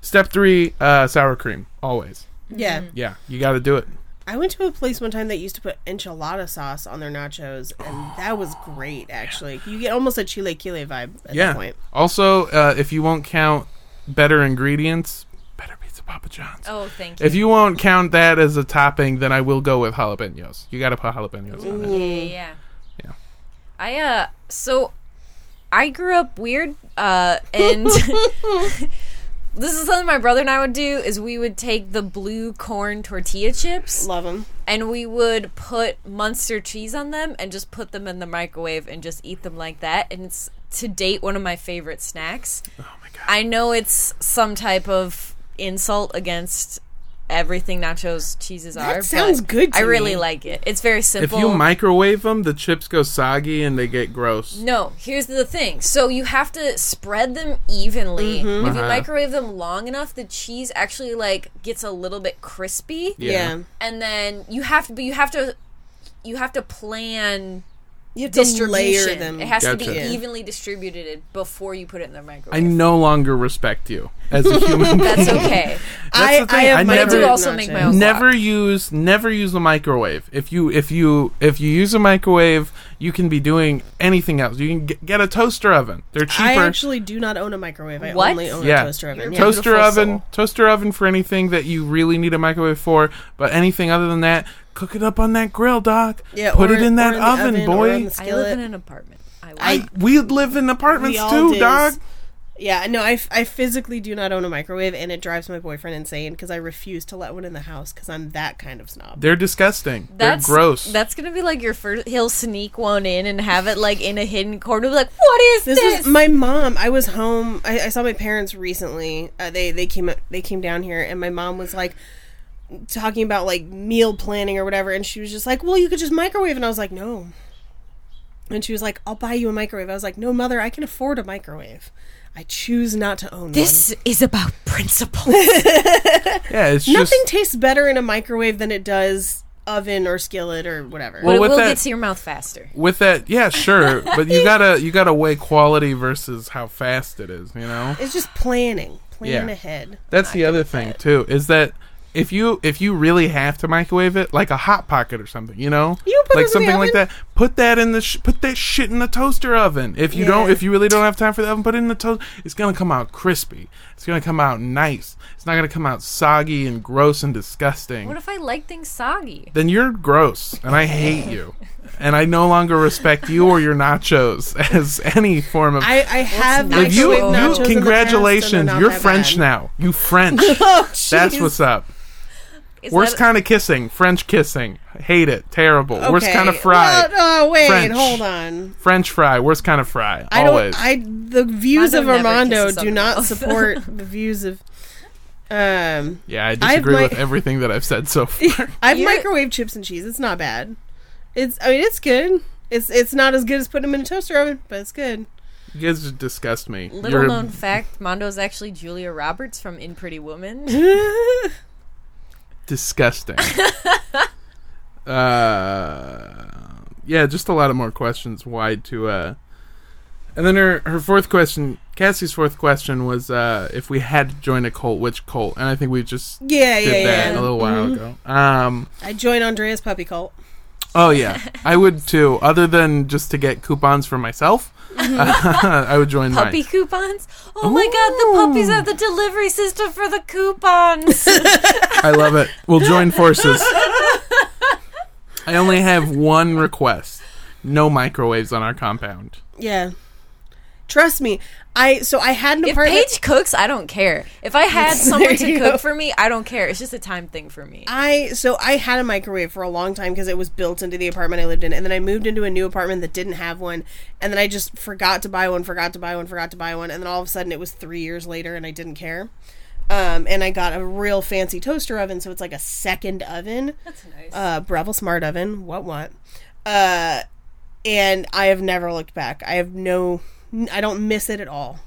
D: Step three, uh, sour cream, always.
C: Yeah.
D: Yeah, you got to do it.
C: I went to a place one time that used to put enchilada sauce on their nachos, and that was great. Actually, you get almost a chile chile vibe at
D: yeah.
C: that point.
D: Also, uh, if you won't count better ingredients, better pizza Papa John's.
E: Oh, thank you.
D: If you won't count that as a topping, then I will go with jalapenos. You got to put jalapenos on
E: yeah,
D: it.
E: yeah, yeah.
D: Yeah.
E: I uh, so I grew up weird, uh, and *laughs* this is something my brother and I would do. Is we would take the blue corn tortilla chips
C: Love them.
E: and we would put Munster cheese on them and just put them in the microwave and just eat them like that. And it's to date one of my favorite snacks.
D: Oh my god.
E: I know it's some type of insult against everything nachos cheeses
C: That
E: are.
C: sounds
E: but
C: good to
E: I really
C: me.
E: like it. It's very simple.
D: if you microwave them, the chips go soggy and they get gross.
E: No, here's the thing. So you have to spread them evenly. If you
D: Uh-huh.
E: microwave them long enough, the cheese actually like gets a little bit crispy.
D: Yeah.
C: Yeah.
E: And then you have to but you have to you have to plan
C: You have to layer them.
E: It has to be evenly distributed before you put it in the microwave.
D: I no longer respect you as a human. *laughs*
E: That's
D: being.
E: okay.
C: I,
D: the thing,
C: I have
D: I
C: my
D: never-
E: do also make my own
D: never
E: guac.
D: use never use a microwave if you if you if you use a microwave you can be doing anything else you can get, get a toaster oven they're cheaper
C: I actually do not own a microwave. I
E: What?
C: only own
D: yeah
C: a toaster oven. Yeah.
D: toaster
E: beautiful
D: oven
E: soul.
D: toaster oven for anything that you really need a microwave for but anything other than that cook it up on that grill doc
C: Yeah,
D: put
C: or-
D: it in
C: or
D: that
C: the
D: oven,
C: oven, or
D: boy
C: on the
E: I live in an apartment. I,
D: I we live in apartments
C: We all
D: too
C: do.
D: dog
C: Yeah, no, I, I physically do not own a microwave, and it drives my boyfriend insane because I refuse to let one in the house because I'm that kind of snob.
D: They're disgusting.
E: That's
D: They're gross.
E: That's gonna be like your first. He'll sneak one in and have it like in a hidden corner. Be like, what is
C: This
E: this?
C: was my mom. I was home. I, I saw my parents recently. Uh, they they came they came down here, and my mom was like talking about like meal planning or whatever, and she was just like, "Well, you could just microwave," and I was like, "No." And she was like, "I'll buy you a microwave." I was like, "No, mother, I can afford a microwave. I choose not to own
E: this is about principle. *laughs*
D: yeah, it's.
C: Nothing
D: just
C: tastes better in a microwave than it does oven or skillet or whatever.
D: Well,
E: but it
D: with
E: will
D: that-
E: get to your mouth faster.
D: with that. Yeah, sure, *laughs* but you gotta you gotta weigh quality versus how fast it is. You know.
C: it's just planning, plan
D: Yeah.
C: ahead.
D: That's the other thing too. Is that if you if you really have to microwave it, like a hot pocket or something, you know,
C: You put
D: like
C: it in the
D: something like that, put that in the sh- put that shit in the toaster oven. If you don't, if you really don't have time for the oven, put it in the toast. It's gonna come out crispy. It's gonna come out nice. It's not gonna come out soggy and gross and disgusting.
E: What if I like things soggy?
D: then you're gross, and I hate you. And I no longer respect you or your nachos as any form of.
C: I, I have
E: nachos?
D: if you, you
C: nachos in the past, and they're
D: congratulations, you're
C: that
D: French
C: bad.
D: now. You French. *laughs*
C: Oh,
D: That's what's up.
E: Is
D: Worst
E: that-
D: kind of kissing, French kissing. Hate it. Terrible. Worst kind of fry.
C: Well, oh wait,
D: French.
C: hold on.
D: French fry. Worst kind of fry.
C: I
D: Always.
C: don't. I the views
E: Armando
C: of
E: never
C: Armando do not
E: the
C: support *laughs* the views of. Um,
D: yeah, I
C: I've
D: disagree
C: mi-
D: with everything that I've said so *laughs* far.
C: I have
E: You're-
C: microwave chips and cheese. It's not bad. It's. I mean, it's good. It's. It's not as good as putting them in a toaster oven, but it's good.
D: you guys just disgust me.
E: Little
D: You're-
E: known fact: Mondo is actually Julia Roberts from In Pretty Woman. *laughs*
D: disgusting. *laughs* uh, yeah, just a lot of more questions. Why to? uh And then her her fourth question, Cassie's fourth question was uh if we had to join a cult, which cult? And I think we just
C: Yeah,
D: did
C: yeah,
D: that
C: yeah. Mm-hmm.
D: a little while ago. Um.
C: I joined Andrea's puppy cult.
D: Oh yeah, I would too. Other than just to get coupons for myself, Mm-hmm. *laughs* I would join
E: Puppy
D: mine.
E: coupons? Oh my god, the puppies have the delivery system for the coupons. *laughs*
D: I love it. We'll join forces. *laughs* I only have one request: no microwaves on our compound.
C: Yeah. Trust me. I so I had an
E: if
C: apartment.
E: Paige cooks, I don't care. If I had *laughs* someone to cook
C: go.
E: for me, I don't care. It's just a time thing for me.
C: I so I had a microwave for a long time because it was built into the apartment I lived in, and then I moved into a new apartment that didn't have one, and then I just forgot to buy one, forgot to buy one, forgot to buy one, and then all of a sudden it was three years later, and I didn't care. Um, and I got a real fancy toaster oven, so it's like a second oven,
E: That's nice.
C: uh, Breville Smart Oven. What what? Uh, and I have never looked back. I have no, I don't miss it at all.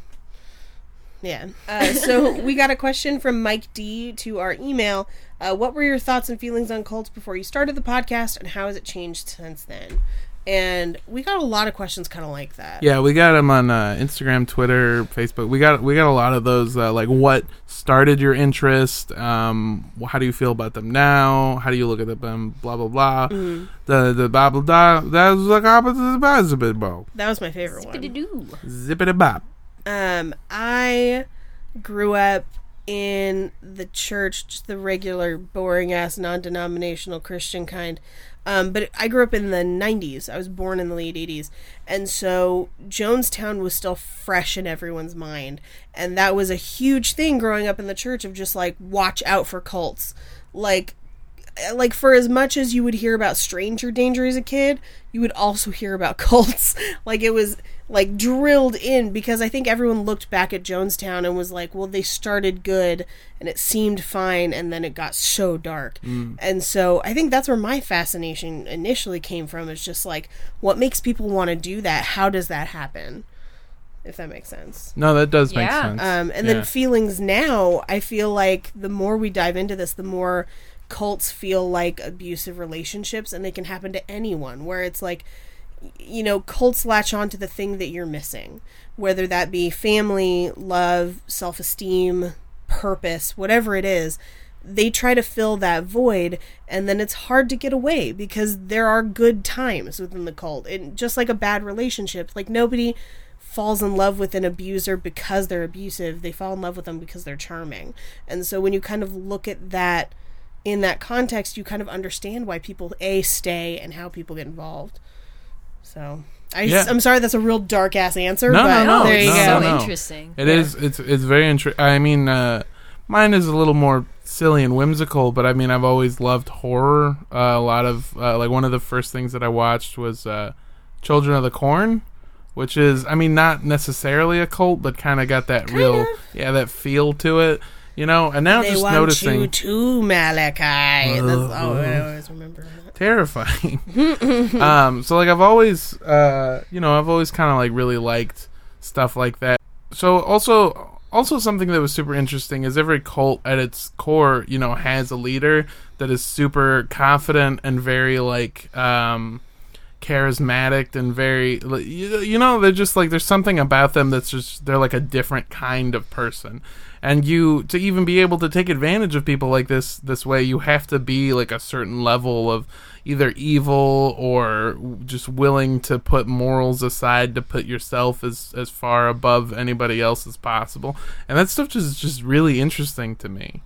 C: Yeah. Uh, *laughs* so we got a question from Mike D to our email. Uh, what were your thoughts and feelings on cults before you started the podcast, and how has it changed since then? And we got a lot of questions kind of like that.
D: Yeah, we got them on uh, Instagram, Twitter, Facebook. We got we got a lot of those. Uh, like, what started your interest? Um, how do you feel about them now? How do you look at them? Blah blah blah.
C: Mm-hmm.
D: The the blah blah blah. That was like opposite zip bow.
C: That was my favorite one.
E: Zippity-doo.
D: Zippity bop.
C: Um, I grew up in the church, just the regular, boring ass, non denominational Christian kind. Um, but I grew up in the 90s. I was born in the late 80s. And so Jonestown was still fresh in everyone's mind. And that was a huge thing growing up in the church of just like, watch out for cults. Like, like for as much as you would hear about stranger danger as a kid you would also hear about *laughs* cults like it was like drilled in because i think everyone looked back at jonestown and was like well they started good and it seemed fine and then it got so dark and so i think that's where my fascination initially came from is just like what makes people want to do that how does that happen if that makes sense
D: No, that does make
E: Yeah.
D: sense.
C: um, and
D: Yeah.
C: then feelings now, I feel like the more we dive into this, the more cults feel like abusive relationships, and they can happen to anyone. Where it's like, y- you know, cults latch on to the thing that you're missing, whether that be family, love, self esteem, purpose, whatever it is. They try to fill that void, and then it's hard to get away because there are good times within the cult. And just like a bad relationship, like nobody falls in love with an abuser because they're abusive. They fall in love with them because they're charming. And so when you kind of look at that in that context, you kind of understand why people a stay and how people get involved. So I,
D: Yeah.
C: am sorry, that's a real dark ass answer.
D: No,
C: but
D: no, no,
C: there you
D: no,
C: go.
E: so
D: no.
E: interesting.
D: It is. It's it's very interesting. I mean, uh, mine is a little more silly and whimsical, but I mean, I've always loved horror. Uh, a lot of uh, like one of the first things that I watched was uh, Children of the Corn, which is, I mean, not necessarily a cult, but kind of got that real, yeah, that feel to it. You know, and now
C: They
D: just
C: want
D: noticing
C: you to Malachai. That's all I always remember.
D: Terrifying. *laughs* um, so like I've always, uh, you know, I've always kind of like really liked stuff like that. So also, also something that was super interesting is every cult at its core, you know, has a leader that is super confident and very like, um, charismatic and very you you know they're just like there's something about them that's just they're like a different kind of person and you to even be able to take advantage of people like this this way you have to be like a certain level of either evil or just willing to put morals aside to put yourself as as far above anybody else as possible. And that stuff just is just really interesting to me.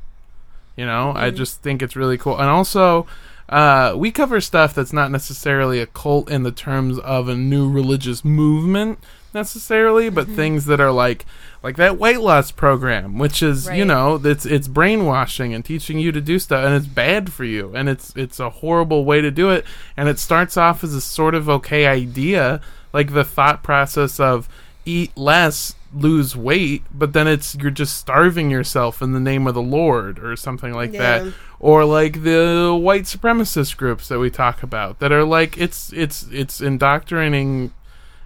D: You know? I just think it's really cool. And also uh, we cover stuff that's not necessarily a cult in the terms of a new religious movement necessarily, but mm-hmm. things that are like like that weight loss program, which is you know it's it's brainwashing and teaching you to do stuff, and it's bad for you, and it's it's a horrible way to do it, and it starts off as a sort of okay idea, like the thought process of eat less lose weight but then it's you're just starving yourself in the name of the lord or something like
C: Yeah.
D: that or like the white supremacist groups that we talk about that are like it's it's it's indoctrinating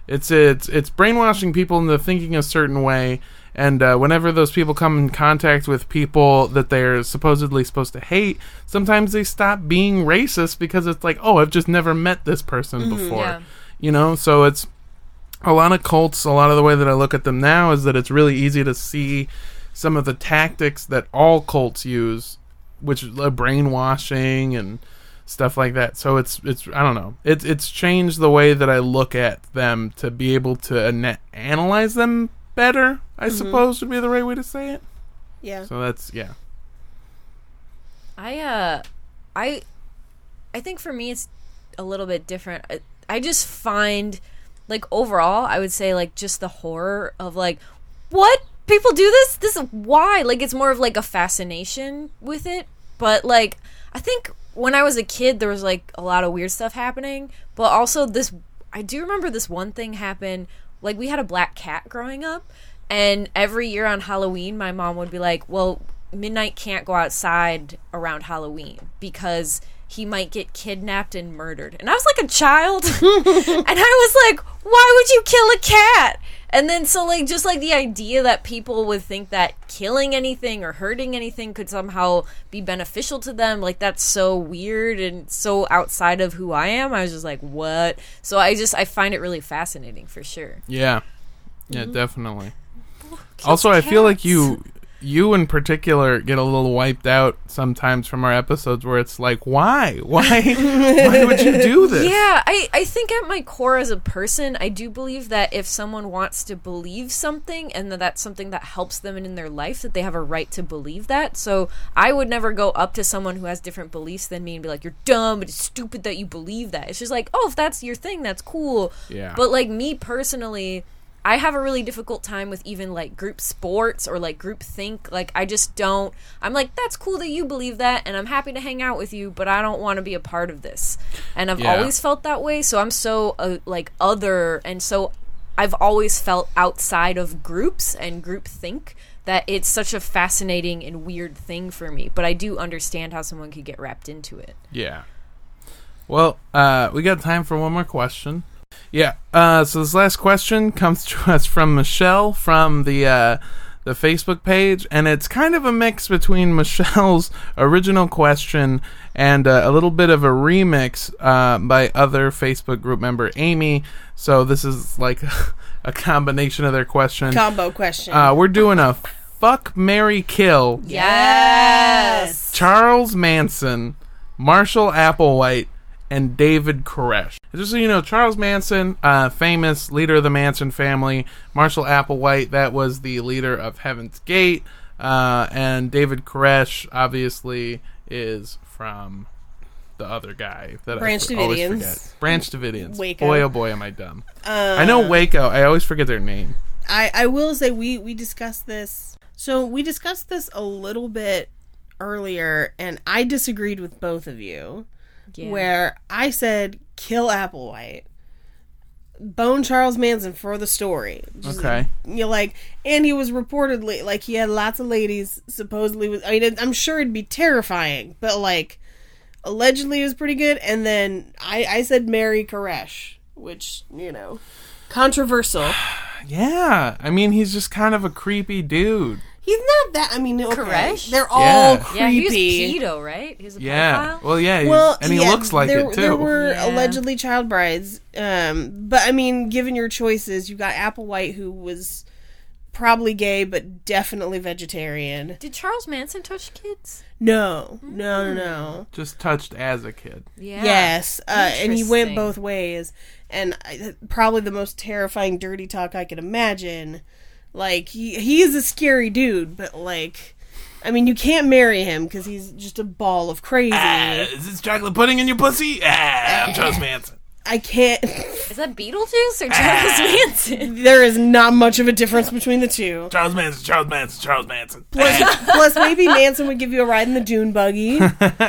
D: it's it's it's brainwashing people into thinking a certain way and uh, whenever those people come in contact with people that they're supposedly supposed to hate sometimes they stop being racist because it's like oh i've just never met this person before
E: yeah.
D: you know so it's a lot of cults a lot of the way that i look at them now is that it's really easy to see some of the tactics that all cults use which is uh, brainwashing and stuff like that. So it's it's i don't know. It's it's changed the way that i look at them to be able to ana- analyze them better i suppose would be the right way to say it.
C: Yeah.
D: so that's yeah.
E: I uh I I think for me it's a little bit different. I, I just find like overall I would say like just the horror of like what? People do this? This why? Like it's more of like a fascination with it. But like I think when I was a kid there was like a lot of weird stuff happening but also this I do remember this one thing happened like we had a black cat growing up and every year on Halloween my mom would be like well midnight can't go outside around Halloween because he might get kidnapped and murdered. And I was like a child. *laughs* and I was like, why would you kill a cat? And then so like just like the idea that people would think that killing anything or hurting anything could somehow be beneficial to them, like that's so weird and so outside of who I am. I was just like, what? So I just I find it really fascinating for sure.
D: Yeah. Yeah, mm-hmm. definitely. Also, I feel like you you in particular get a little wiped out sometimes from our episodes where it's like, why? Why why would you do *laughs* this?
E: Yeah, I, I think at my core as a person, I do believe that if someone wants to believe something and that that's something that helps them in their life, that they have a right to believe that. So I would never go up to someone who has different beliefs than me and be like, you're dumb, it's stupid that you believe that. It's just like, oh, if that's your thing, that's cool.
D: Yeah.
E: But like me personally, I have a really difficult time with even like group sports or like group think. Like I just don't. I'm like that's cool that you believe that, and I'm happy to hang out with you, but I don't want to be a part of this. And I've
D: Yeah.
E: always felt that way. So I'm so uh, like other, and so I've always felt outside of groups and group think that it's such a fascinating and weird thing for me. But I do understand how someone could get wrapped into it.
D: Yeah. Well, uh, we got time for one more question. Yeah. Uh, so this last question comes to *laughs* us from Michelle from the uh, the Facebook page, and it's kind of a mix between *laughs* Michelle's original question and uh, a little bit of a remix uh, by other Facebook group member Amy. So this is like *laughs* a combination of their question.
C: Combo question.
D: Uh, we're doing a fuck, marry kill.
E: Yes.
D: Charles Manson, Marshall Applewhite, and David Koresh. Just so you know, Charles Manson, uh, famous leader of the Manson family. Marshall Applewhite, that was the leader of Heaven's Gate. Uh, and David Koresh, obviously, is from the other guy that
C: Branch
D: I always
C: Davidians.
D: forget. Branch Davidians.
C: Waco.
D: Boy, oh boy, am I dumb.
C: Uh,
D: I know Waco. I always forget their name.
C: I, I will say we we discussed this. So we discussed this a little bit earlier, and I disagreed with both of you.
E: Yeah.
C: Where I said kill Applewhite, bone Charles Manson for the story. Just,
D: Okay.
C: you like, and he was reportedly like he had lots of ladies. Supposedly, was I mean, it- I'm sure it'd be terrifying, but like, allegedly it was pretty good. And then I I said marry Koresh, which you know, controversial. *sighs*
D: Yeah, I mean he's just kind of a creepy dude.
C: He's not that. I mean, okay,
E: Koresh?
C: they're all
D: Yeah.
C: creepy.
E: Yeah, he pedo, right? He was a
D: Yeah.
E: pedophile.
D: Well, yeah. he's-
C: Well,
D: and he
C: yeah,
D: looks like
C: there,
D: it too.
C: There were
E: Yeah.
C: allegedly child brides, um, but I mean, given your choices, you got Applewhite, who was probably gay but definitely vegetarian.
E: Did Charles Manson touch kids?
C: No, no, no, no.
D: just touched as a kid.
E: Yeah.
C: Yes, uh, and he went both ways, and I, probably the most terrifying dirty talk I could imagine. Like he he is a scary dude, but like, I mean, you can't marry him because he's just a ball of crazy.
D: is this chocolate pudding in your pussy? Ah, I'm *laughs* Charles Manson.
C: I can't. *laughs*
E: Is that Beetlejuice or Charles Manson? *laughs*
C: there is not much of a difference between the two.
D: Charles Manson. Charles Manson. Charles Manson.
C: Plus, plus, maybe Manson would give you a ride in the dune buggy.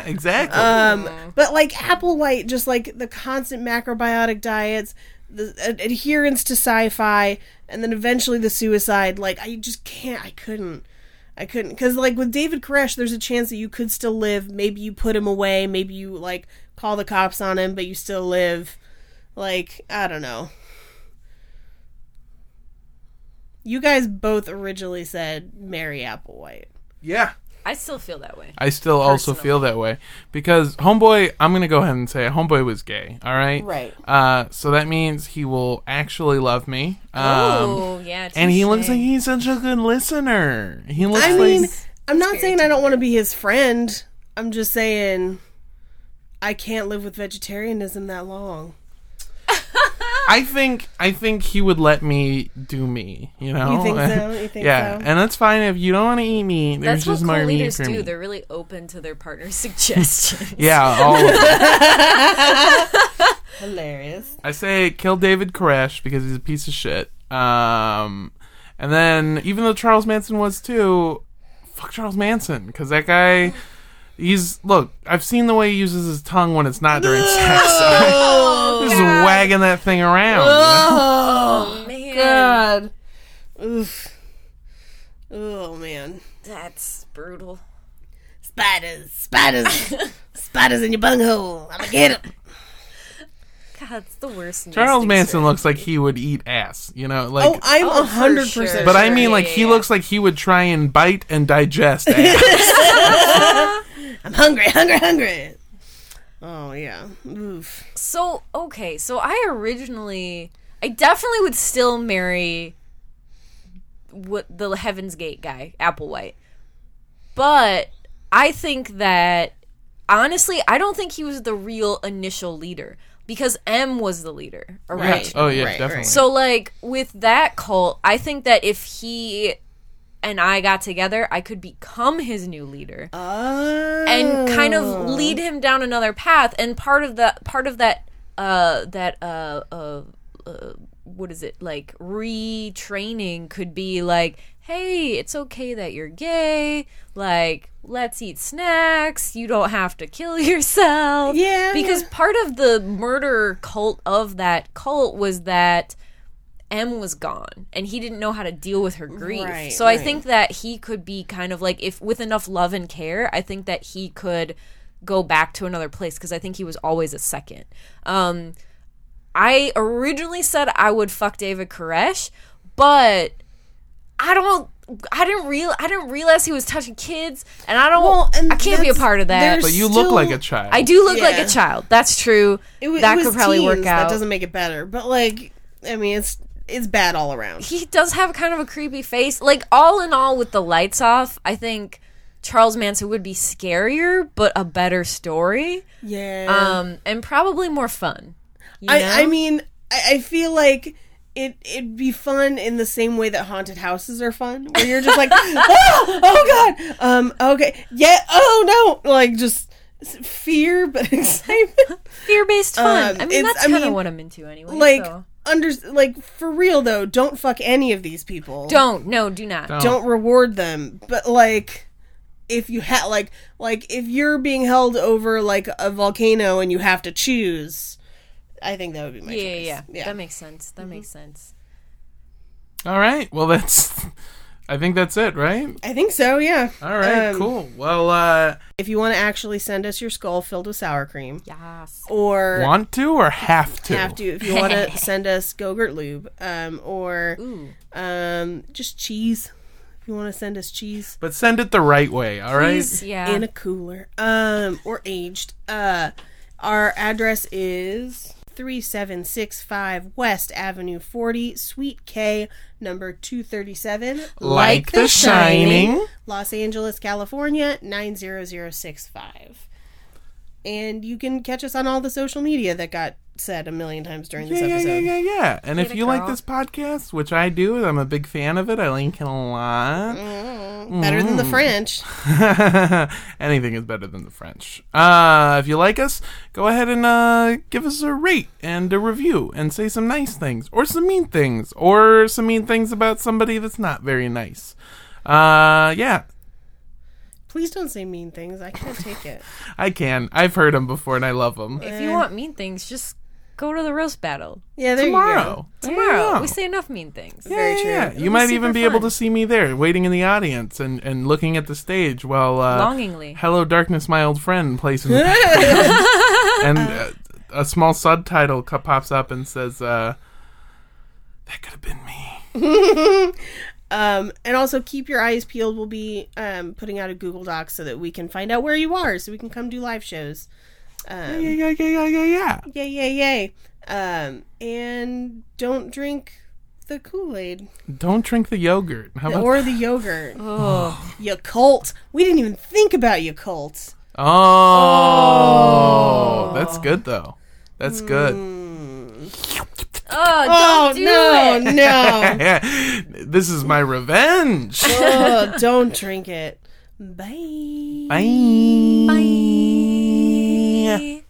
D: exactly.
C: Um, but like Applewhite, just like the constant macrobiotic diets, the ad- adherence to sci-fi, and then eventually the suicide. Like I just can't. I couldn't. I couldn't because like with David Koresh, there's a chance that you could still live. Maybe you put him away. Maybe you like call the cops on him, but you still live. Like I don't know. You guys both originally said marry Applewhite.
D: yeah.
E: I still feel that way.
D: I still also feel that way because Homeboy. I'm gonna go ahead and say Homeboy was gay. All right.
C: Right.
D: Uh, so that means he will actually love me. Um,
E: oh, yeah.
D: and he looks like he's such a good listener. He looks
C: I
D: like
C: mean, I'm not saying I don't want to be his friend. I'm just saying I can't live with vegetarianism that long.
D: I think I think he would let me do me. You know.
C: You think so? *laughs* You think
D: yeah,
C: so?
D: and that's fine if you don't want to eat meat. There's
E: That's what
D: just more
E: cult
D: meat
E: leaders
D: for
E: do.
D: me.
E: They're really open to their partner's *laughs* suggestions. *laughs*
D: Yeah, all of it.
C: Hilarious.
D: I say kill David Koresh because he's a piece of shit. Um, and then even though Charles Manson was too, fuck Charles Manson because that guy. He's look. I've seen the way he uses his tongue when it's not during sex.
C: Oh,
D: Just wagging that thing around. you know?
E: Oh, oh, man.
C: God. Oof. Oh man.
E: That's brutal.
C: Spiders, spiders, *laughs* spiders in your bunghole. I'ma get them.
E: God, it's the worst.
D: Charles Manson
E: strategy.
D: looks like he would eat ass. You know, like.
C: Oh, I'm
E: Oh,
C: a hundred percent.
D: but I mean, like
E: yeah,
D: he looks like he would try and bite and digest *laughs* ass. *laughs*
C: I'm hungry, hungry, hungry. Oh yeah. Oof.
E: So okay, so I originally, I definitely would still marry what the Heaven's Gate guy, Applewhite, but I think that honestly, I don't think he was the real initial leader because M was the leader.
C: Right.
E: originally.
D: oh yeah,
C: Right,
D: definitely.
C: right.
E: So like with that cult, I think that if he and I got together, I could become his new leader
C: Oh.
E: and kind of lead him down another path. And part of that, part of that, uh, that, uh, uh, uh what is it like retraining could be like, hey, it's okay that you're gay. Like, let's eat snacks. You don't have to kill *laughs* yourself.
C: Yeah,
E: because
C: yeah.
E: part of the murder cult of that cult was that. M was gone and he didn't know how to deal with her grief.
C: Right,
E: so I think that he could be kind of like if with enough love and care, I think that he could go back to another place because I think he was always a second. Um I originally said I would fuck David Koresh, but I don't I didn't real I didn't realize he was touching kids and I don't
C: Well, and
E: I can't be a part of that.
D: but you look like a child.
E: I do look like a child. That's true.
C: It, wa- it
E: that
C: was
E: could probably work out.
C: That doesn't make it better, but like, I mean, it's it's bad all around.
E: he does have kind of a creepy face. Like all in all, with the lights off, I think Charles Manson would be scarier, but a better story,
C: Yeah.
E: um, and probably more fun. You know?
C: I, I mean, I, I feel like it it'd be fun in the same way that haunted houses are fun, where you're just like, oh, *laughs* *laughs* oh god, um, okay, yeah, oh no, like just fear, but *laughs* excitement.
E: Fear based fun.
C: Um,
E: I mean, that's kind of
C: mean,
E: what I'm into anyway.
C: like
E: so.
C: Under like for real though. Don't fuck any of these people.
E: don't no, do not.
D: Don't.
C: don't reward them. But like, if you had like like if you're being held over like a volcano and you have to choose, I think that would be my
E: Yeah, yeah,
C: choice.
E: yeah,
C: yeah.
E: That makes sense. That mm-hmm. makes sense.
D: All right. Well, that's. I think that's it, right?
C: I think so. Yeah.
D: All right.
C: Um,
D: cool. Well, uh,
C: If you want to actually send us your skull filled with sour cream,
E: Yes.
C: or
D: want to or have to?
C: have to if you want to *laughs* send us Gogurt lube, um, or
E: Ooh.
C: um, just cheese. If you want to send us cheese
D: But send it the right way. All right.
E: Please, yeah.
C: in a cooler, um, or aged. Uh, our address is. 3765 West Avenue 40, Suite K, number 237.
D: Like The Shining.
C: Los Angeles, California 90065. And you can catch us on all the social media that got said a million times during this
D: Yeah, yeah,
C: episode.
D: yeah, yeah, yeah. And if
E: Get it,
D: you like this podcast, which I do, I'm a big fan of it. I like it a lot.
C: Better than the
D: Mm.
C: French. *laughs*
D: Anything is better than the French. Uh, if you like us, go ahead and uh, give us a rate and a review and say some nice things or some mean things or some mean things about somebody that's not very nice. Uh, yeah,
C: Please don't say mean things. I can't take it. *laughs*
D: I can. I've heard them before and I love them.
E: If you want mean things, just go to the roast battle
C: Yeah, there
D: Tomorrow.
C: you
E: tomorrow.
D: Yeah.
E: We say enough mean things.
D: Yeah,
C: Very
D: yeah,
C: true.
D: yeah. You might even be able to see me there, waiting in the audience and, and looking at the stage while uh,
E: Longingly.
D: "Hello, Darkness, My Old Friend" plays in the *laughs* and uh, a small subtitle pops up and says, uh, "That could have been me." *laughs*
C: Um, and also keep your eyes peeled. We'll be um, putting out a Google Doc so that we can find out where you are, so we can come do live shows.
D: Yeah, yeah, yeah, yeah, yeah, yeah.
C: Yay, yay, yay! Um, and don't drink the Kool Aid
D: Don't drink the yogurt. How about?
C: or the yogurt. *sighs*
E: Oh,
C: Yakult. We didn't even think about Yakult.
D: oh, that's good though. That's good.
E: oh,
C: Oh
E: don't do
C: no,
E: it.
C: no! *laughs*
D: this is my revenge.
C: oh, don't drink it. Bye.
D: Bye.
E: Bye. Yeah.